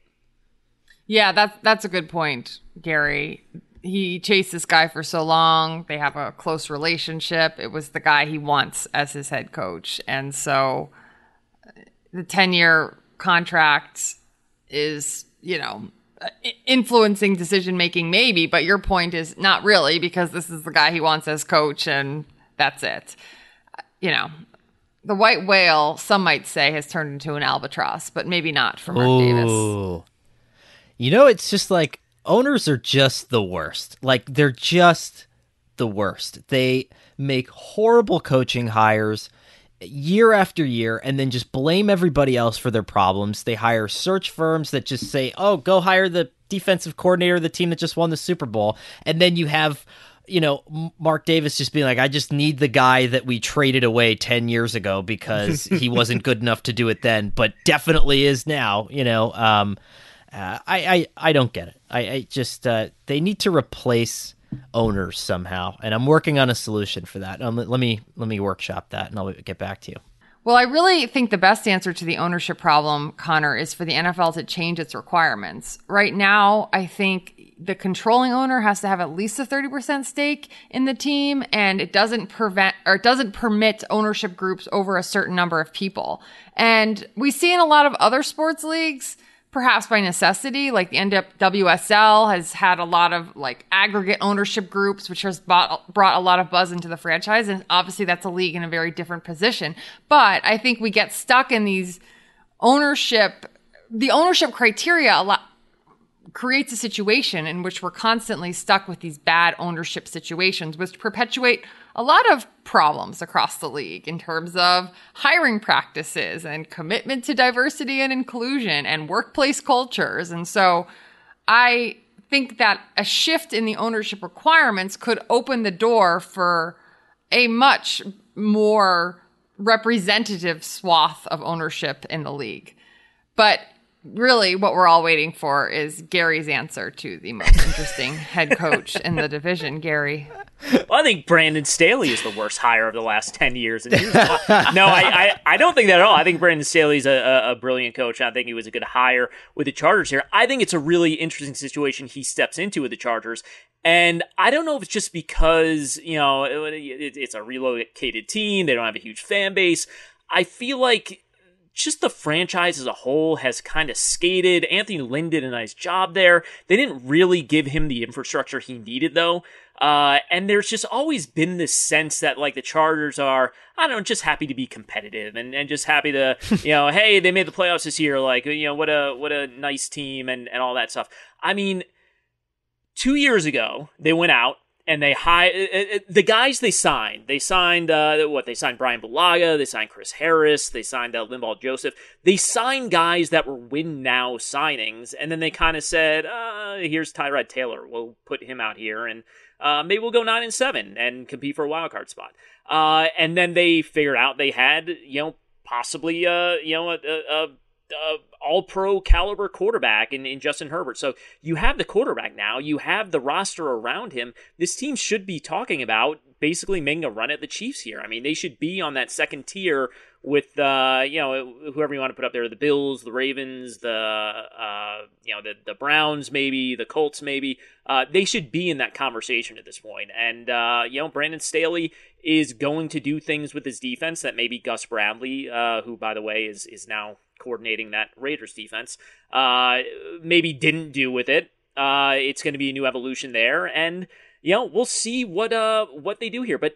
Yeah, that's that's a good point, Gary. He chased this guy for so long. They have a close relationship. It was the guy he wants as his head coach, and so uh, the ten-year contract is, you know, influencing decision making maybe but your point is not really because this is the guy he wants as coach and that's it. You know the white whale some might say has turned into an albatross but maybe not for mark Ooh. davis. You know it's just like owners are just the worst. Like they're just the worst. They make horrible coaching hires year after year and then just blame everybody else for their problems. They hire search firms that just say, "Oh, go hire the defensive coordinator of the team that just won the Super Bowl." And then you have you know, Mark Davis just being like, I just need the guy that we traded away 10 years ago because he *laughs* wasn't good enough to do it then, but definitely is now, you know. Um, uh, I, I, I don't get it. I, I just, uh, they need to replace owners somehow, and I'm working on a solution for that. Um, let me let me workshop that, and I'll get back to you. Well, I really think the best answer to the ownership problem, Conor, is for the NFL to change its requirements. Right now, I think the controlling owner has to have at least a 30% stake in the team and it doesn't prevent or it doesn't permit ownership groups over a certain number of people. And we see in a lot of other sports leagues perhaps by necessity. Like the NWSL has had a lot of like aggregate ownership groups, which has bought, brought a lot of buzz into the franchise. And obviously that's a league in a very different position. But I think we get stuck in these ownership, the ownership criteria a lot creates a situation in which we're constantly stuck with these bad ownership situations, which perpetuate a lot of problems across the league in terms of hiring practices and commitment to diversity and inclusion and workplace cultures. And so I think that a shift in the ownership requirements could open the door for a much more representative swath of ownership in the league. But really what we're all waiting for is Gary's answer to the most *laughs* interesting head coach in the division, Gary. Well, I think Brandon Staley is the worst hire of the last 10 years. no, I, I, I, don't think that at all. I think Brandon Staley's a, a, a brilliant coach. I think he was a good hire with the Chargers here. I think it's a really interesting situation he steps into with the Chargers. And I don't know if it's just because, you know, it, it, it's a relocated team. They don't have a huge fan base. I feel like just the franchise as a whole has kind of skated. Anthony Lynn did a nice job there. They didn't really give him the infrastructure he needed though. Uh, and there's just always been this sense that like the Chargers are, I don't know, just happy to be competitive and, and just happy to, *laughs* you know, hey, they made the playoffs this year. Like, you know, what a, what a nice team and, and all that stuff. I mean, two years ago, they went out and they hire the guys they signed. They signed uh, what? They signed Brian Bulaga. They signed Chris Harris. They signed uh, Linval Joseph. They signed guys that were win now signings, and then they kind of said, uh, "Here's Tyrod Taylor. We'll put him out here, and uh, maybe we'll go nine and seven and compete for a wild card spot." Uh, and then they figured out they had, you know, possibly, uh, you know, a, a uh, all pro caliber quarterback in, in Justin Herbert. So you have the quarterback now, you have the roster around him. This team should be talking about basically making a run at the Chiefs here. I mean, they should be on that second tier with uh, you know whoever you want to put up there, the Bills, the Ravens, the uh, you know the the Browns, maybe the Colts, maybe uh, they should be in that conversation at this point. And uh, you know Brandon Staley is going to do things with his defense that maybe Gus Bradley, uh, who by the way is is now coordinating that Raiders defense, uh, maybe didn't do with it. it's going to be a new evolution there, and you know we'll see what uh what they do here, but.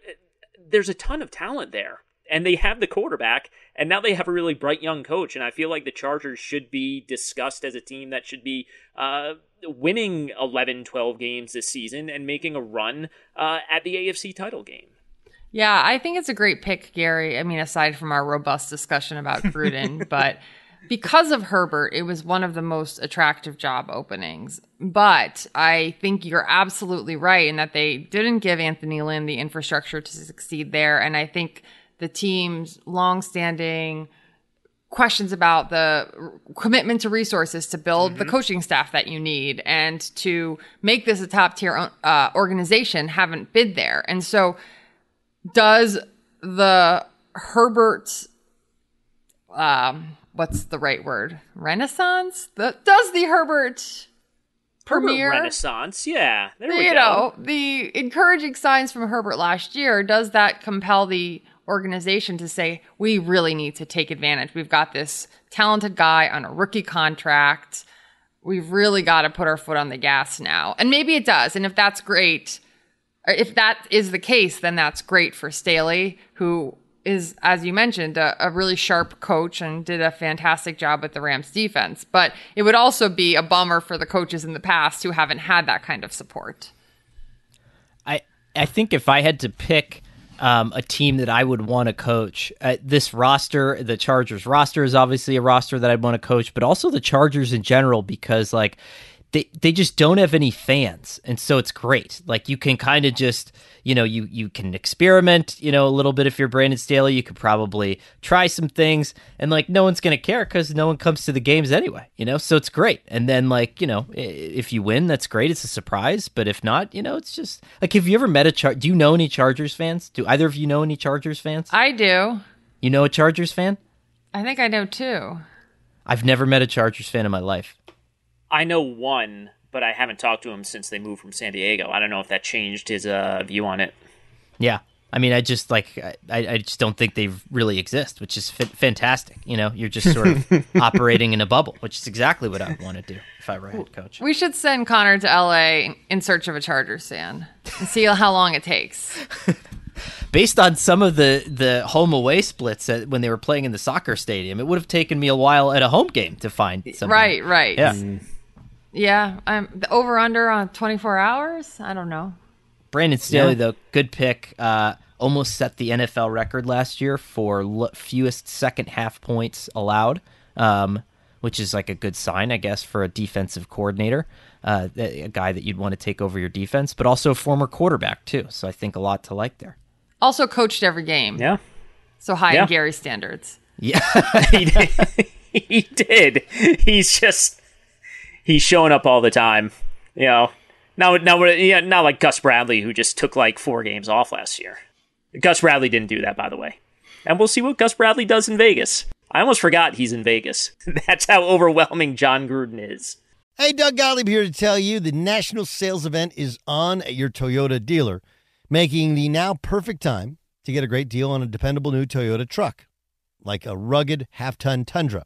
There's a ton of talent there and they have the quarterback, and now they have a really bright young coach. And I feel like the Chargers should be discussed as a team that should be uh, winning 11, 12 games this season and making a run uh, at the AFC title game. Yeah, I think it's a great pick, Gary. I mean, aside from our robust discussion about *laughs* Gruden, but because of Herbert, it was one of the most attractive job openings. But I think you're absolutely right in that they didn't give Anthony Lynn the infrastructure to succeed there. And I think the team's longstanding questions about the commitment to resources to build mm-hmm. the coaching staff that you need and to make this a top tier uh, organization haven't been there. And so, does the Herbert, um, what's the right word? Renaissance? The, does the Herbert premiere renaissance yeah there we you know the encouraging signs from herbert last year does that compel the organization to say, we really need to take advantage. We've got this talented guy on a rookie contract. We've really got to put our foot on the gas now. And maybe it does. And if that's great, if that is the case, then that's great for Staley, who is, as you mentioned, a, a, really sharp coach and did a fantastic job with the Rams defense. But it would also be a bummer for the coaches in the past who haven't had that kind of support. I I think if I had to pick um, a team that I would want to coach. Uh, this roster, the Chargers roster, is obviously a roster that I'd want to coach, but also the Chargers in general because like they they just don't have any fans, and so it's great. Like you can kind of just you know you you can experiment you know a little bit if you're Brandon Staley. You could probably try some things, and like no one's gonna care because no one comes to the games anyway. You know, so it's great. And then like you know if you win, that's great. It's a surprise. But if not, you know, it's just like have you ever met a Char? Do you know any Chargers fans? Do either of you know any Chargers fans? I do. You know a Chargers fan? I think I know two. I've never met a Chargers fan in my life. I know one, but I haven't talked to him since they moved from San Diego. I don't know if that changed his uh, view on it. Yeah. I mean, I just like I, I just don't think they really exist, which is f- fantastic. You know, you're just sort of *laughs* operating in a bubble, which is exactly what I would want to do if I were a head coach. We should send Conor to LA in search of a Chargers fan and see how long it takes. *laughs* Based on some of the the home away splits at, when they were playing in the soccer stadium, it would have taken me a while at a home game to find something. Right, right. Yeah. Mm. Yeah, I'm the over under on 24 hours. I don't know. Brandon Staley, yeah. though, good pick. Uh, almost set the NFL record last year for l- fewest second half points allowed, um, which is like a good sign, I guess, for a defensive coordinator, uh, a guy that you'd want to take over your defense, but also a former quarterback too. So I think a lot to like there. Also coached every game. Yeah. So high yeah. in Gary standards. Yeah, *laughs* *laughs* he did. he did. He's just he's showing up all the time. You know, now now yeah, not like Gus Bradley who just took like four games off last year. Gus Bradley didn't do that, by the way. And we'll see what Gus Bradley does in Vegas. I almost forgot he's in Vegas. *laughs* That's how overwhelming Jon Gruden is. Hey, Doug Gottlieb here to tell you the national sales event is on at your Toyota dealer, making the now perfect time to get a great deal on a dependable new Toyota truck, like a rugged half ton Tundra.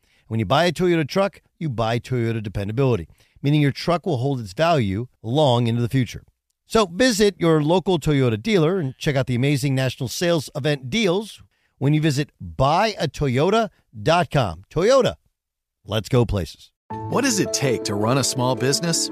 When you buy a Toyota truck, you buy Toyota dependability, meaning your truck will hold its value long into the future. So visit your local Toyota dealer and check out the amazing national sales event deals when you visit buyatoyota.com. Toyota, Let's go places. What does it take to run a small business?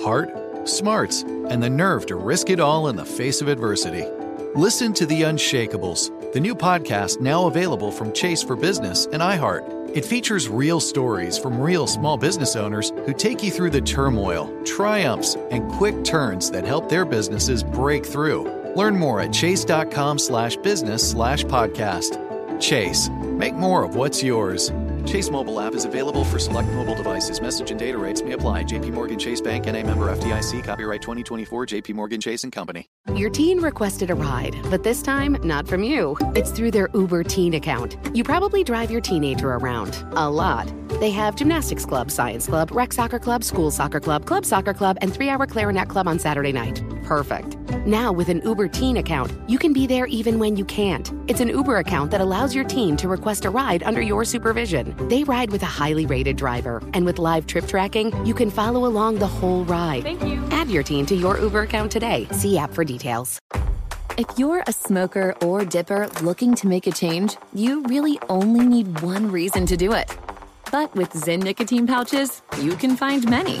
Heart, smarts, and the nerve to risk it all in the face of adversity. Listen to The Unshakables, the new podcast now available from Chase for Business and iHeart. It features real stories from real small business owners who take you through the turmoil, triumphs, and quick turns that help their businesses break through. Learn more at chase.com slash business slash podcast. Chase, make more of what's yours. Chase mobile app is available for select mobile devices. Message and data rates may apply. JP Morgan Chase Bank and a member FDIC. Copyright 2024 JP Morgan Chase and Company. Your teen requested a ride, but this time not from you. It's through their Uber teen account. You probably drive your teenager around a lot. They have gymnastics club, science club, rec soccer club, school soccer club, club soccer club, and three hour clarinet club on Saturday night. Perfect. Now, with an Uber teen account, you can be there even when you can't. It's an Uber account that allows your teen to request a ride under your supervision. They ride with a highly rated driver, and with live trip tracking, you can follow along the whole ride. Thank you. Add your teen to your Uber account today. See app for details. If you're a smoker or dipper looking to make a change, you really only need one reason to do it. But with Zyn nicotine pouches, you can find many.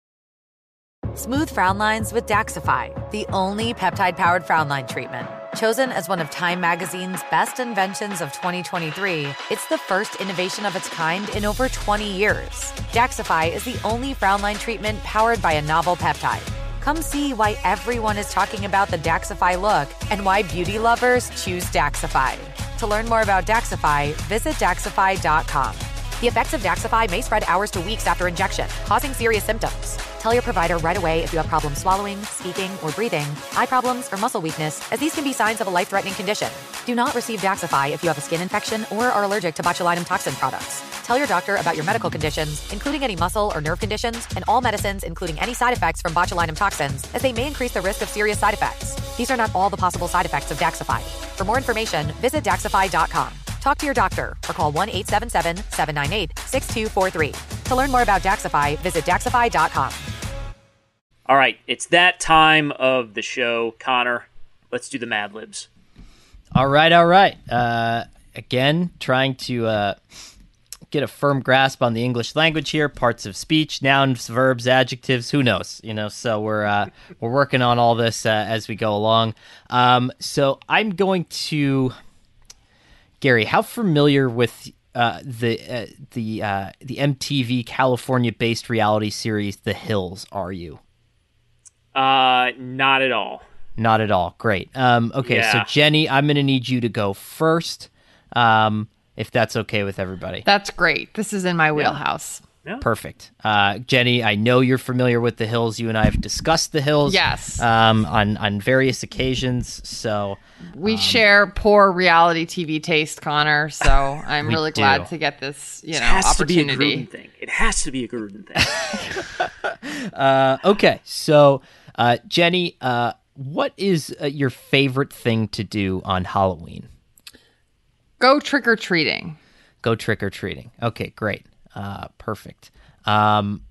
Smooth frown lines with Daxxify, the only peptide-powered frown line treatment. Chosen as one of Time Magazine's best inventions of 2023, it's the first innovation of its kind in over 20 years. Daxxify is the only frown line treatment powered by a novel peptide. Come see why everyone is talking about the Daxxify look and why beauty lovers choose Daxxify. To learn more about Daxxify, visit Daxxify.com. The effects of Daxxify may spread hours to weeks after injection, causing serious symptoms. Tell your provider right away if you have problems swallowing, speaking, or breathing, eye problems, or muscle weakness, as these can be signs of a life threatening condition. Do not receive Daxxify if you have a skin infection or are allergic to botulinum toxin products. Tell your doctor about your medical conditions, including any muscle or nerve conditions, and all medicines, including any side effects from botulinum toxins, as they may increase the risk of serious side effects. These are not all the possible side effects of Daxxify. For more information, visit Daxxify.com. Talk to your doctor or call 1 877 798 6243. To learn more about Daxxify, visit Daxxify.com. All right, it's that time of the show, Conor. Let's do the Mad Libs. All right, all right. Uh, again, trying to uh, get a firm grasp on the English language here. Parts of speech, nouns, verbs, adjectives. Who knows? You know. So we're uh, we're working on all this uh, as we go along. Um, so I'm going to Gary. How familiar with uh, the uh, the uh, the MTV California based reality series The Hills are you? Uh, not at all. Not at all. Great. Um, okay, Yeah. so Jenny, I'm going to need you to go first, um, if that's okay with everybody. That's great. This is in my wheelhouse. Perfect. Uh, Jenny, I know you're familiar with the hills. You and I have discussed the hills, Yes. um, on on various occasions. So We share poor reality TV taste, Conor. So *laughs* I'm really do. glad to get this, you it know, has to be a opportunity. Gruden thing. It has to be a Gruden thing. *laughs* *laughs* Uh, okay, so uh, Jenny, uh, what is uh, your favorite thing to do on Halloween? Go trick or treating. Go trick or treating. Okay, great. Uh, perfect. Um,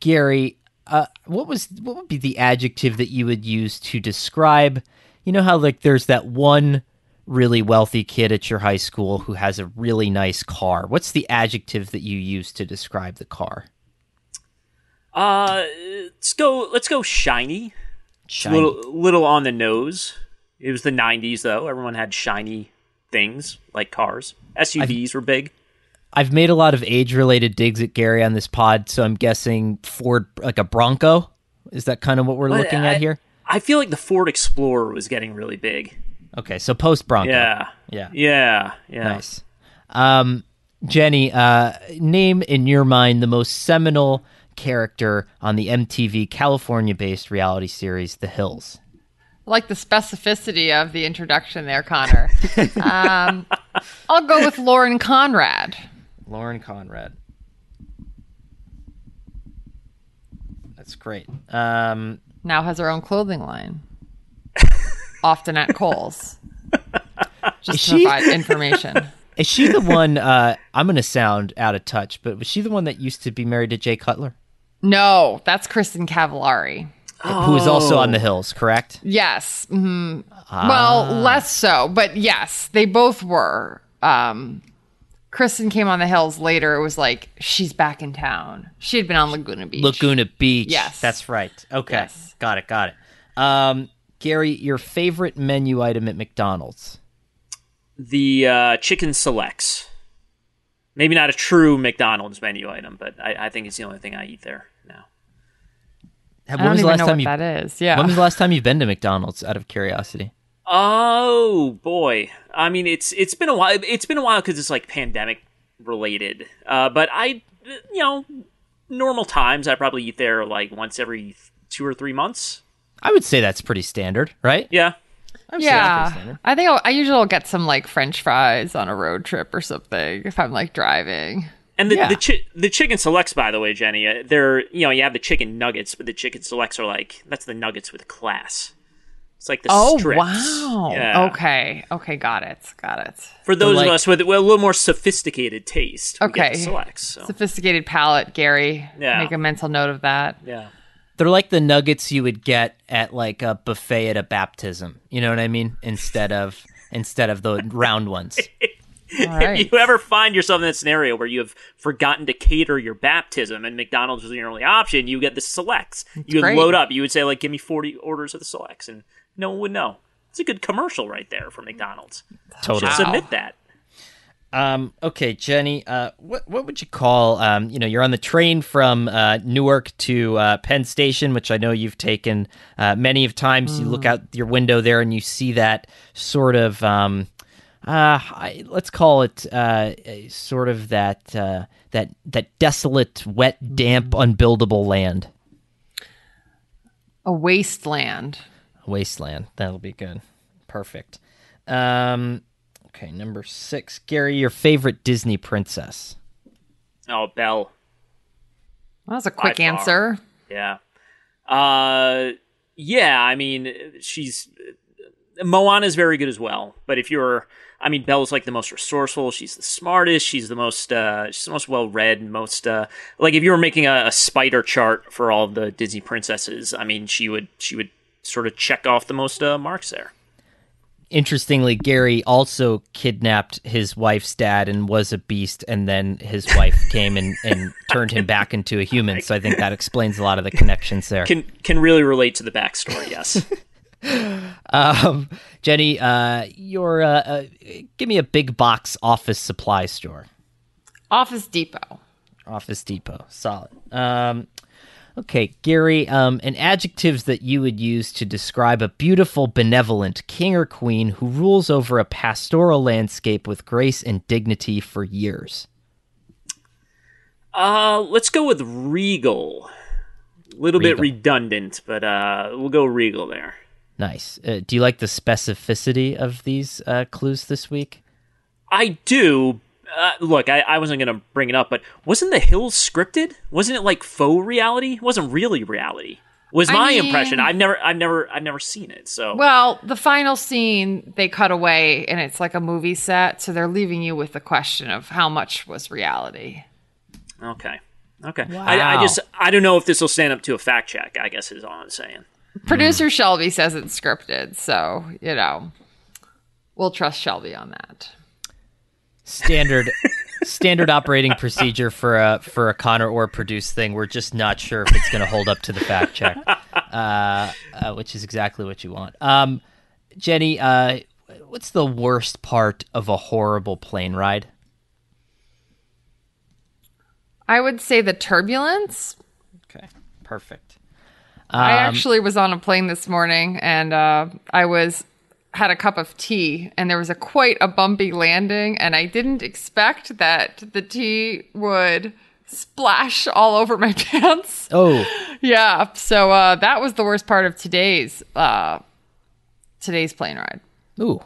Gary, uh, what was what would be the adjective that you would use to describe? You know how like there's that one really wealthy kid at your high school who has a really nice car. What's the adjective that you use to describe the car? Uh, let's go. Let's go shiny. Shiny. little, little on the nose. It was the '90s, though. Everyone had shiny things like cars. SUVs were big. I've made a lot of age-related digs at Gary on this pod, so I'm guessing Ford, like a Bronco. Is that kind of what we're But looking I- at here? I feel like the Ford Explorer was getting really big. Okay, so post Bronco. Yeah. Yeah. Yeah. Yeah. Nice. Um, Jenny, uh, name in your mind the most seminal character on the MTV California-based reality series The Hills. I like the specificity of the introduction there, Conor. *laughs* um, I'll go with Lauren Conrad. Lauren Conrad. That's great. Um, now has her own clothing line, *laughs* often at Kohl's. *laughs* Just to provide information. *laughs* Is she the one? Uh, I'm going to sound out of touch, but was she the one that used to be married to Jay Cutler? No, that's Kristin Cavallari. Oh. Who is also on the hills, correct? Yes. Mm-hmm. Ah. Well, less so, but yes, they both were. Um, Kristin came on the hills later. It was like she's back in town. She had been on Laguna Beach. Laguna Beach. Yes, that's right. Okay, yes. got it, got it. Um, Gary, your favorite menu item at McDonald's? The uh, chicken selects. Maybe not a true McDonald's menu item, but I, I think it's the only thing I eat there now. When I don't was the last time you, that is. Yeah. When was the last time you've been to McDonald's? Out of curiosity. Oh boy, I mean it's it's been a while. It's been a while because it's like pandemic related. Uh, but I, you know, normal times I probably eat there like once every two or three months. I would say that's pretty standard, right? Yeah. I yeah, I think I'll, I usually will get some like French fries on a road trip or something if I'm like driving. And the yeah. the, chi- the chicken selects, by the way, Jenny, uh, they're you know you have the chicken nuggets, but the chicken selects are like that's the nuggets with class. It's like the oh strips. wow, yeah. okay, okay, got it, got it. For those like, of us with, with, a little more sophisticated taste, okay, selects so. sophisticated palate, Gary. Yeah, make a mental note of that. Yeah. They're like the nuggets you would get at like a buffet at a baptism. You know what I mean? Instead of instead of the round ones. *laughs* Right. If you ever find yourself in that scenario where you have forgotten to cater your baptism and McDonald's was your only option, you get the selects. That's you would load up. You would say like, "Give me forty orders of the selects," and no one would know. It's a good commercial right there for McDonald's. Totally Should submit that. Um, okay, Jenny, uh, what what would you call? Um, you know, you're on the train from uh, Newark to uh, Penn Station, which I know you've taken uh, many of times. Mm. You look out your window there and you see that sort of, um, uh, I, let's call it uh, sort of that uh, that that desolate, wet, damp, unbuildable land. A wasteland. A wasteland. That'll be good. Perfect. Um, Okay, number six. Gary, your favorite Disney princess? Oh, Belle. That was a quick answer. Yeah. Uh, yeah. I mean, she's Moana is very good as well. But if you're, I mean, Belle's like the most resourceful. She's the smartest. She's the most, uh, she's the most well read. Most, uh, like if you were making a, a spider chart for all the Disney princesses, I mean, she would, she would sort of check off the most uh, marks there interestingly, Gary also kidnapped his wife's dad and was a beast, and then his wife *laughs* came and, and turned him back into a human. So I think that explains a lot of the connections there. Can can really relate to the backstory. Yes. *laughs* um, Jenny, uh, your uh, uh, give me a big box office supply store. Office Depot. Office Depot, solid. Um, Okay, Gary, um, an adjectives that you would use to describe a beautiful, benevolent king or queen who rules over a pastoral landscape with grace and dignity for years. Uh, let's go with regal. A little regal. bit redundant, but uh, we'll go regal there. Nice. Uh, do you like the specificity of these uh, clues this week? I do, uh, look, I, I wasn't going to bring it up, but wasn't The Hills scripted? Wasn't it like faux reality? It wasn't really reality. Was my I mean, impression. I've never, I've never, I've never seen it. So well, the final scene they cut away, and it's like a movie set, so they're leaving you with the question of how much was reality. Okay, okay. Wow. I, I just, I don't know if this will stand up to a fact check. I guess is all I'm saying. Producer mm. Shelby says it's scripted, so you know, we'll trust Shelby on that standard standard operating procedure for a for a Conor Orr produce thing. We're just not sure if it's going to hold up to the fact check, uh, uh, which is exactly what you want. Um, Jenny, uh, what's the worst part of a horrible plane ride? I would say the turbulence. Okay, perfect. Um, I actually was on a plane this morning, and uh, I was had a cup of tea and there was a quite a bumpy landing and I didn't expect that the tea would splash all over my *laughs* pants. Oh. Yeah. So uh, that was the worst part of today's uh, today's plane ride. Ooh.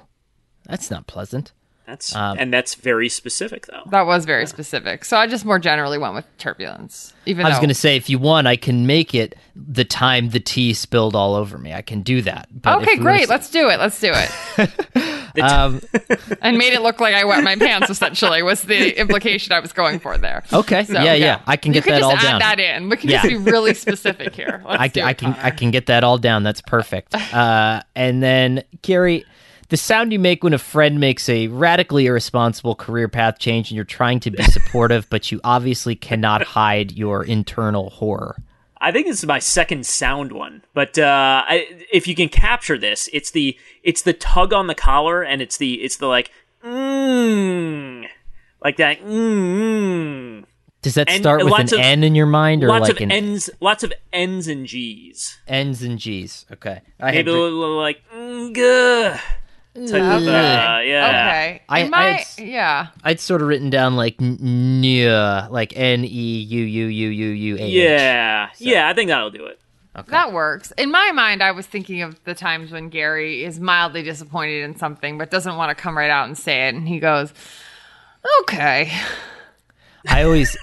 That's not pleasant. That's Um, and that's very specific though. That was very specific. So I just more generally went with turbulence. Even I was though going to say, if you want, I can make it the time the tea spilled all over me. I can do that. But Okay, we great. were- Let's do it. Let's do it. *laughs* Um, *laughs* and made it look like I wet my pants. Essentially, was the implication I was going for there. Okay. Yeah, yeah. I can You get could that just all add down. that in. We can Yeah. just be really specific here. *laughs* Let's I, do can, I it, can Conor. I can get that all down. That's perfect. Uh, and then Gary, the sound you make when a friend makes a radically irresponsible career path change and you're trying to be *laughs* supportive, but you obviously cannot hide your internal horror. I think this is my second sound one, but uh, I, if you can capture this, it's the it's the tug on the collar, and it's the it's the like mm, like that. Mm, Does that And start with an of- N in your mind or lots like of an N's, lots of N's and G's. N's and G's? Okay. I had Maybe a re- little like mm, type of, uh, yeah. Okay. I- In I my, had s- yeah. I'd sort of written down like n- nya, like N E U U U U U A H. Yeah, yeah, I think that'll do it. That works. In my mind, I was thinking of the times when Gary is mildly disappointed in something, but doesn't want to come right out and say it. And he goes, okay. I always,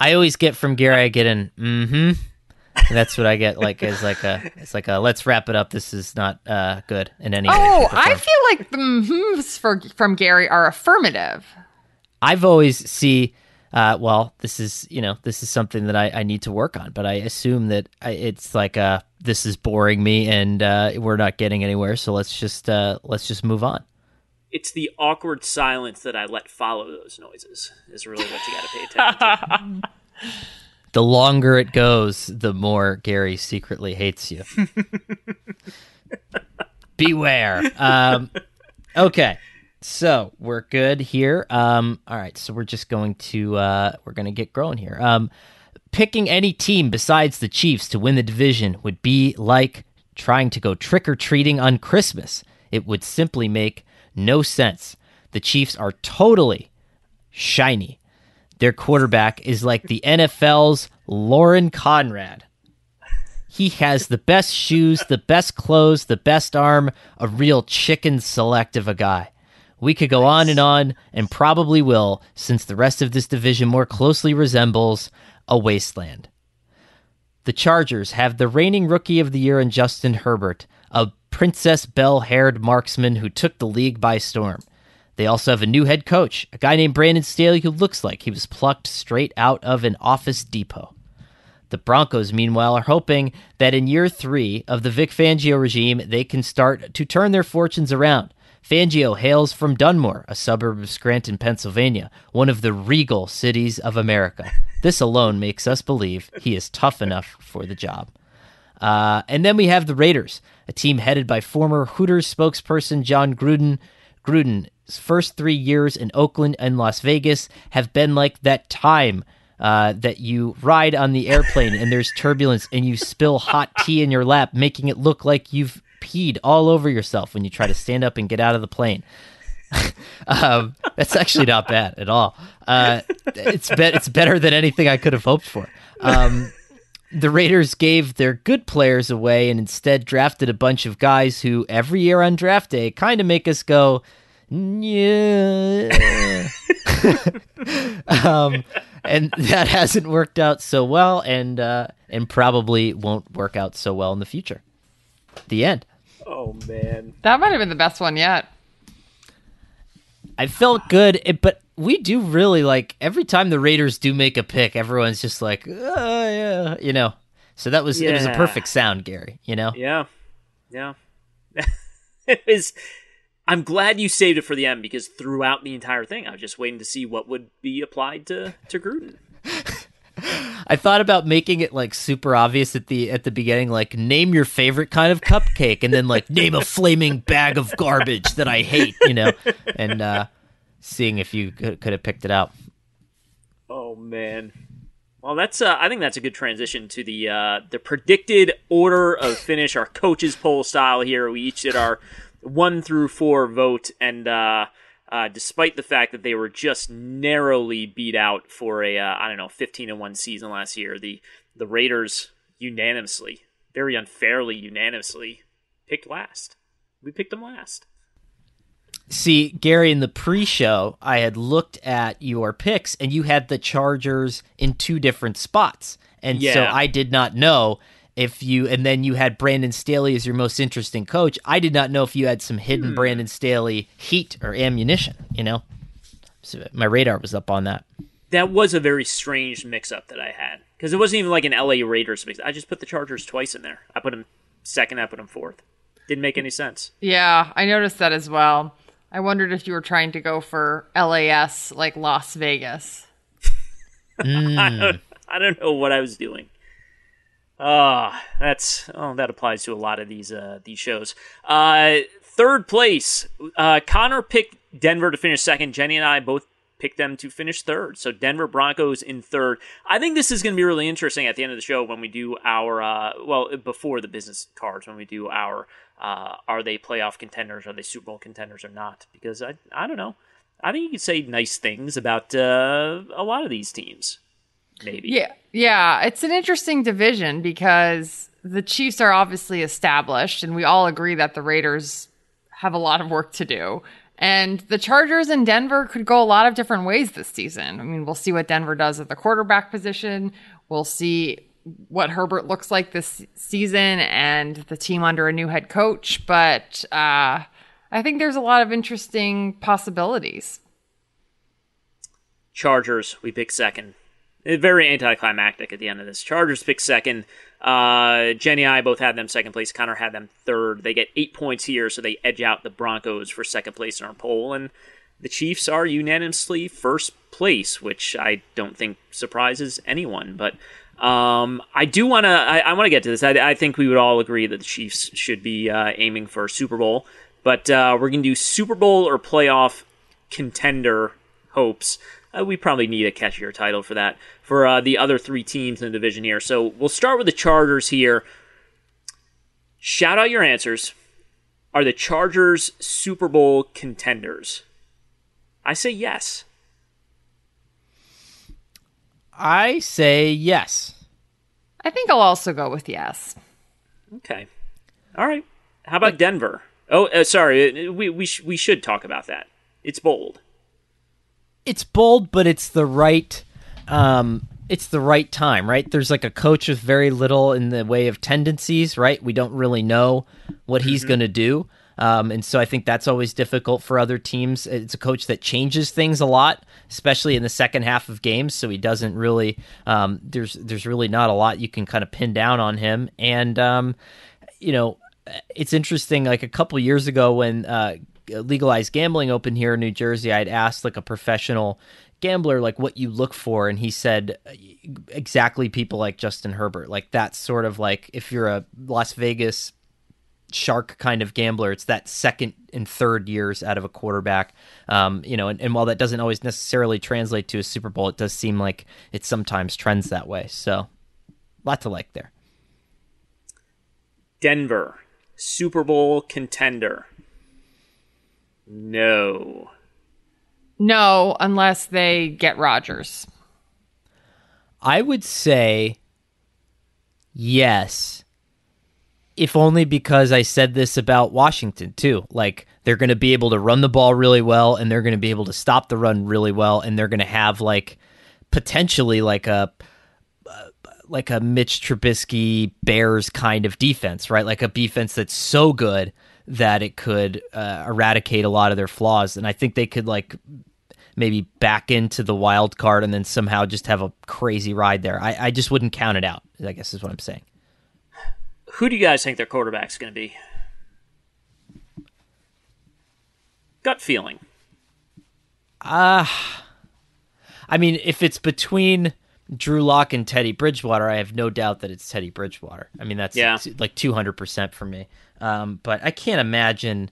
I always get from Gary. I get an mm-hmm. That's what I get. Like as like a, it's like a let's wrap it up. This is not uh, good in any. Oh, shape, I feel like the mhms for from Gary are affirmative. I've always see. Uh, well, this is you know this is something that I, I need to work on, but I assume that I, it's like uh this is boring me and uh, we're not getting anywhere. So let's just uh, let's just move on. It's the awkward silence that I let follow those noises. Is really what you got to pay attention to. *laughs* The longer it goes, the more Gary secretly hates you. *laughs* Beware. Um, okay, so we're good here. Um, all right, so we're just going to uh, we're going to get growing here. Um, picking any team besides the Chiefs to win the division would be like trying to go trick or treating on Christmas. It would simply make no sense. The Chiefs are totally shiny. Their quarterback is like the NFL's Lauren Conrad. He has the best shoes, the best clothes, the best arm, a real chicken select of a guy. We could go on and on, and probably will, since the rest of this division more closely resembles a wasteland. The Chargers have the reigning rookie of the year in Justin Herbert, a Princess Belle haired marksman who took the league by storm. They also have a new head coach, a guy named Brandon Staley who looks like he was plucked straight out of an office depot. The Broncos, meanwhile, are hoping that in year three of the Vic Fangio regime, they can start to turn their fortunes around. Fangio hails from Dunmore, a suburb of Scranton, Pennsylvania, one of the regal cities of America. This alone makes us believe he is tough enough for the job. Uh, and then we have the Raiders, a team headed by former Hooters spokesperson Jon Gruden. Gruden's first three years in Oakland and Las Vegas have been like that time uh, that you ride on the airplane and there's turbulence and you spill hot tea in your lap, making it look like you've peed all over yourself when you try to stand up and get out of the plane. *laughs* um, that's actually not bad at all. Uh, it's be- it's better than anything I could have hoped for. Um, the Raiders gave their good players away and instead drafted a bunch of guys who every year on draft day kind of make us go, yeah. um, and that hasn't worked out so well, and uh, and probably won't work out so well in the future. The end. Oh man, That might have been the best one yet. I felt good, it- but we do really like every time the Raiders do make a pick, everyone's just like, oh, yeah, you know. So that was it was a perfect sound, Gary. You know. Yeah, yeah. *laughs* it was. I'm glad you saved it for the end because throughout the entire thing, I was just waiting to see what would be applied to to Gruden. *laughs* I thought about making it like super obvious at the at the beginning, like name your favorite kind of cupcake, and then like name a flaming bag of garbage that I hate, you know, and uh, seeing if you could, could have picked it out. Oh man. Well, that's. Uh, I think that's a good transition to the uh, the predicted order of finish, our coaches poll style here. We each did our one through four vote, and uh, uh, despite the fact that they were just narrowly beat out for a uh, I don't know fifteen and one season last year, the the Raiders unanimously, very unfairly unanimously, picked last. We picked them last. See, Gary, in the pre-show, I had looked at your picks, and you had the Chargers in two different spots, and Yeah. so I did not know if you. And then you had Brandon Staley as your most interesting coach. I did not know if you had some hidden Hmm. Brandon Staley heat or ammunition. You know, so my radar was up on that. That was a very strange mix-up that I had because it wasn't even like an LA Raiders mix. I just put the Chargers twice in there. I put them second. I put them fourth. Didn't make any sense. Yeah, I noticed that as well. I wondered if you were trying to go for LAS like Las Vegas. *laughs* I, don't, I don't know what I was doing. Ah, that's oh, that applies to a lot of these uh, these shows. Uh, third place, uh, Conor picked Denver to finish second. Jenny and I both picked them to finish third. So Denver Broncos in third. I think this is going to be really interesting at the end of the show when we do our uh, well before the business cards when we do our uh, are they playoff contenders? Are they Super Bowl contenders or not? Because I I don't know. I think you could say nice things about uh, a lot of these teams. Maybe. Yeah, yeah, it's an interesting division because the Chiefs are obviously established, and we all agree that the Raiders have a lot of work to do. And the Chargers in Denver could go a lot of different ways this season. I mean, we'll see what Denver does at the quarterback position. We'll see what Herbert looks like this season and the team under a new head coach. But uh, I think there's a lot of interesting possibilities. Chargers, we pick second. Uh, Very anticlimactic at the end of this. Chargers pick second. Uh, Jenny and I both had them second place. Conor had them third. They get eight points here, so they edge out the Broncos for second place in our poll. And the Chiefs are unanimously first place, which I don't think surprises anyone. But um, I do want to. I, I want to get to this. I, I think we would all agree that the Chiefs should be uh, aiming for a Super Bowl. But uh, we're going to do Super Bowl or playoff contender hopes. Uh, we probably need a catchier title for that for uh, the other three teams in the division here. So we'll start with the Chargers here. Shout out your answers. Are the Chargers Super Bowl contenders? I say yes. I say yes. I think I'll also go with yes. Okay. All right. How about Denver? Oh, uh, sorry. We we sh- we should talk about that. It's bold. It's bold, but it's the right um it's the right time, right? There's like a coach with very little in the way of tendencies, right? We don't really know what he's Mm-hmm. going to do. Um, and so I think that's always difficult for other teams. It's a coach that changes things a lot, especially in the second half of games. So he doesn't really, um, there's, there's really not a lot you can kind of pin down on him. And, um, you know, it's interesting. Like a couple years ago when uh, legalized gambling open here in New Jersey, I'd asked like a professional gambler like what you look for, and he said uh, exactly people like Justin Herbert. Like that's sort of like if you're a Las Vegas shark kind of gambler, it's that second and third years out of a quarterback. Um, you know, and, and while that doesn't always necessarily translate to a Super Bowl, it does seem like it sometimes trends that way. So, lot to like there. Denver, Super Bowl contender. No. No, unless they get Rodgers. I would say yes, if only because I said this about Washington too. Like they're going to be able to run the ball really well, and they're going to be able to stop the run really well, and they're going to have like potentially like a like a Mitch Trubisky Bears kind of defense, right? Like a defense that's so good that it could uh, eradicate a lot of their flaws, and I think they could like maybe back into the wild card and then somehow just have a crazy ride there. I, I just wouldn't count it out. I guess is what I'm saying. Who do you guys think their quarterback's going to be? Gut feeling. Uh I mean, if it's between Drew Lock and Teddy Bridgewater, I have no doubt that it's Teddy Bridgewater. I mean, that's Yeah. like 200% for me. Um, but I can't imagine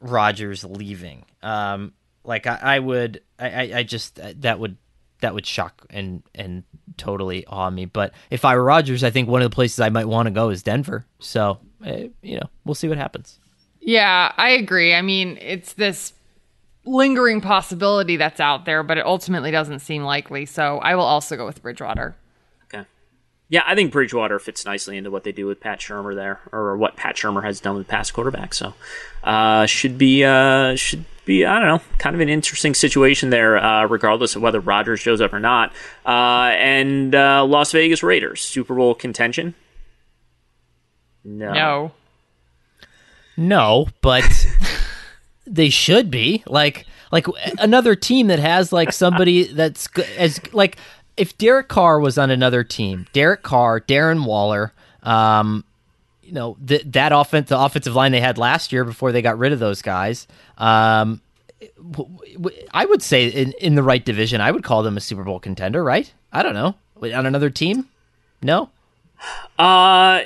Rodgers leaving. Um, like I, I would, I, I, just that would that would shock and and totally awe me. But if I were Rodgers, I think one of the places I might want to go is Denver. So eh, you know, we'll see what happens. Yeah, I agree. I mean, it's this lingering possibility that's out there, but it ultimately doesn't seem likely. So I will also go with Bridgewater. Okay. Yeah, I think Bridgewater fits nicely into what they do with Pat Shurmur there, or what Pat Shurmur has done with past quarterbacks. So uh, should be uh, should be I don't know, kind of an interesting situation there, uh, regardless of whether Rodgers shows up or not. Uh, and uh, Las Vegas Raiders Super Bowl contention. No. No. No, but *laughs* they should be like like another team that has like somebody *laughs* that's as like if Derek Carr was on another team, Derek Carr, Darren Waller, um, you know th- that offense, the offensive line they had last year before they got rid of those guys. Um, I would say in, in the right division, I would call them a Super Bowl contender, right? I don't know on another team. No. Uh,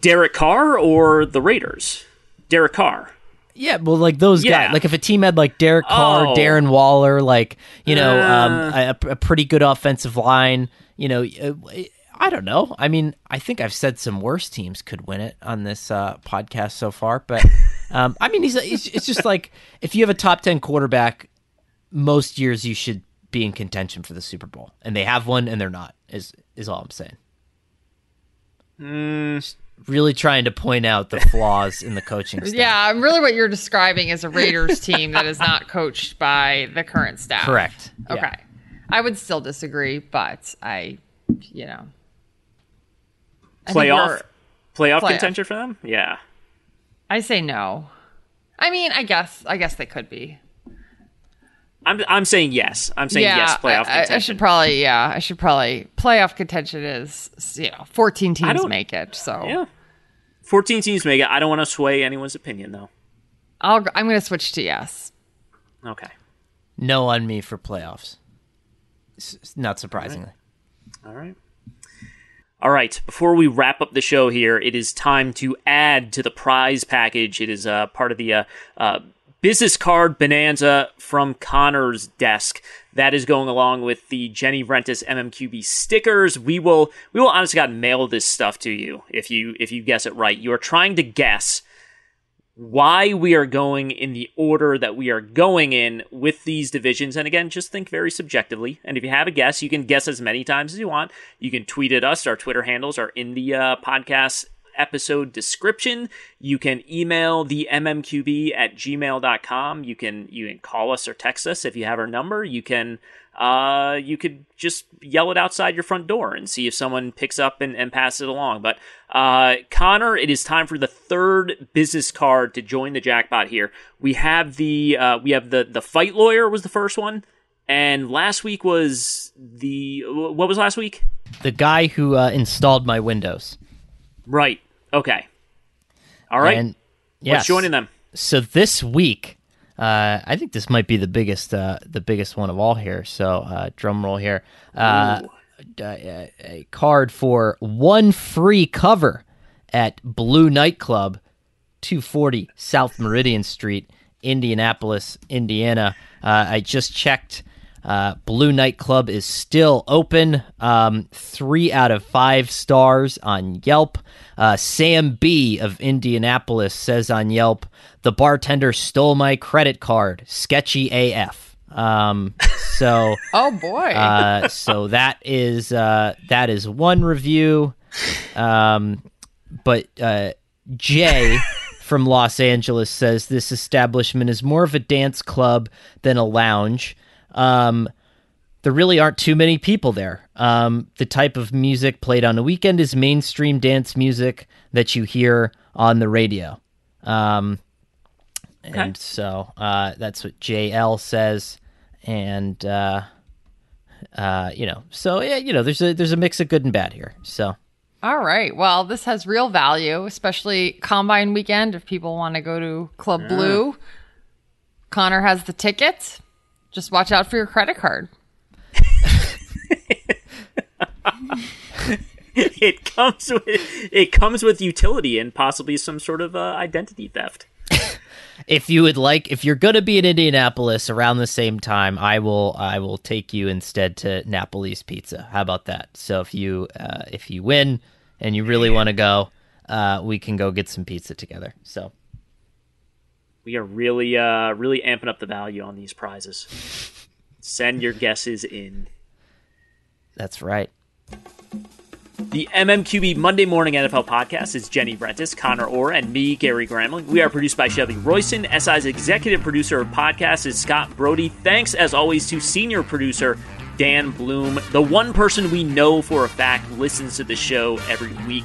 Derek Carr or the Raiders? Derek Carr. Yeah, well, like those yeah. guys. Like if a team had like Derek Carr, oh. Darren Waller, like you know, uh. um, a, a, pretty good offensive line. You know, uh, I don't know. I mean, I think I've said some worse teams could win it on this uh, podcast so far, but *laughs* um, I mean, he's, he's it's just like if you have a top ten quarterback, most years you should be in contention for the Super Bowl, and they have one, and they're not. Is is all I'm saying. Mm really trying to point out the flaws in the coaching *laughs* staff. Yeah, I'm really what you're describing is a Raiders team that is not coached by the current staff. Correct. Okay. Yeah. I would still disagree, but I, you know. Playoff playoff play contention for them? Yeah. I say no. I mean, I guess I guess they could be. I'm I'm saying yes. I'm saying yeah, yes. Playoff I, contention. I should probably yeah. I should probably playoff contention is you know 14 teams make it. So yeah, 14 teams make it. I don't want to sway anyone's opinion though. I'll I'm going to switch to yes. Okay. No on me for playoffs. Not surprisingly. All right. All right. All right, before we wrap up the show here, it is time to add to the prize package. It is uh, part of the uh, uh, business card bonanza from Conor's desk. That is going along with the Jenny Vrentas MMQB stickers. We will we will honestly God mail this stuff to you if you if you guess it right. You are trying to guess why we are going in the order that we are going in with these divisions. And again, just think very subjectively. And if you have a guess, you can guess as many times as you want. You can tweet at us. Our Twitter handles are in the uh, podcast episode description. You can email the mmqb at gmail.com. You can you can call us or text us if you have our number. You can uh, you could just yell it outside your front door and see if someone picks up and, and pass it along. But uh, Conor, it is time for the third business card to join the jackpot here. We have the uh, we have the the fight lawyer was the first one, and last week was the what was last week? The guy who uh, installed my Windows. Right. Okay. All right. And, yes. What's joining them? So this week, uh, I think this might be the biggest, uh, the biggest one of all here. So uh, drum roll here. Uh, a card for one free cover at Blue Nightclub, 240 South Meridian Street, Indianapolis, Indiana. Uh, I just checked. Uh, Blue Nightclub is still open. Um, three out of five stars on Yelp. Uh, Sam B of Indianapolis says on Yelp, the bartender stole my credit card. Sketchy AF. Um, so *laughs* oh boy. uh, so that is uh, that is one review. Um, but uh, Jay *laughs* from Los Angeles says this establishment is more of a dance club than a lounge. Um, there really aren't too many people there. Um, the type of music played on the weekend is mainstream dance music that you hear on the radio. Um, okay. And so uh, that's what JL says. And, uh, uh, you know, so yeah, you know, there's a there's a mix of good and bad here. So, all right, well, this has real value, especially Combine weekend. If people want to go to Club yeah. Blue, Conor has the tickets. Just watch out for your credit card. *laughs* it comes with it comes with utility and possibly some sort of uh, identity theft. *laughs* if you would like, if you're going to be in Indianapolis around the same time, I will I will take you instead to Napoli's Pizza. How about that? So if you uh, if you win and you really want to go, uh, we can go get some pizza together. So We are really, uh, really amping up the value on these prizes. Send your guesses in. That's right. The MMQB Monday Morning NFL Podcast is Jenny Vrentas, Conor Orr, and me, Gary Gramling. We are produced by Shelby Royston. SI's executive producer of podcast is Scott Brody. Thanks, as always, to senior producer Dan Bloom, the one person we know for a fact listens to the show every week.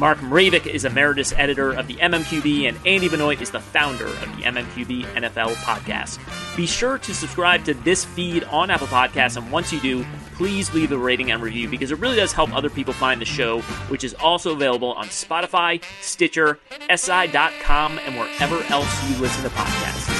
Mark Mravic is emeritus editor of the MMQB, and Andy Benoit is the founder of the MMQB NFL podcast. Be sure to subscribe to this feed on Apple Podcasts, and once you do, please leave a rating and review because it really does help other people find the show, which is also available on Spotify, Stitcher, SI.com, and wherever else you listen to podcasts.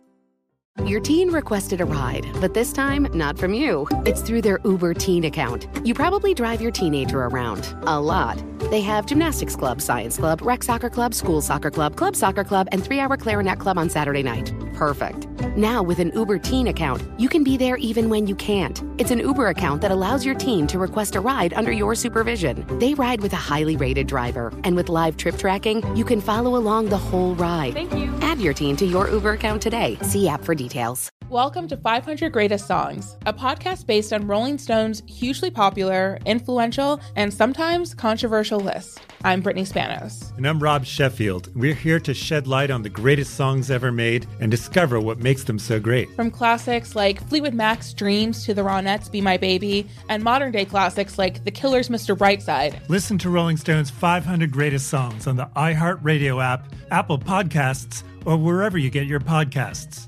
Your teen requested a ride, but this time not from you. It's through their Uber Teen account. You probably drive your teenager around a lot. They have gymnastics club, science club, rec soccer club, school soccer club, club soccer club, and three hour clarinet club on Saturday night. Perfect. Now, with an Uber Teen account, you can be there even when you can't. It's an Uber account that allows your teen to request a ride under your supervision. They ride with a highly rated driver, and with live trip tracking, you can follow along the whole ride. Thank you. Add your teen to your Uber account today. See app for details. Welcome to 500 Greatest Songs, a podcast based on Rolling Stone's hugely popular, influential, and sometimes controversial list. I'm Brittany Spanos. And I'm Rob Sheffield. We're here to shed light on the greatest songs ever made and discover what makes them so great. From classics like Fleetwood Mac's Dreams to the Ronettes' Be My Baby, and modern day classics like The Killer's Mr. Brightside. Listen to Rolling Stone's 500 Greatest Songs on the iHeartRadio app, Apple Podcasts, or wherever you get your podcasts.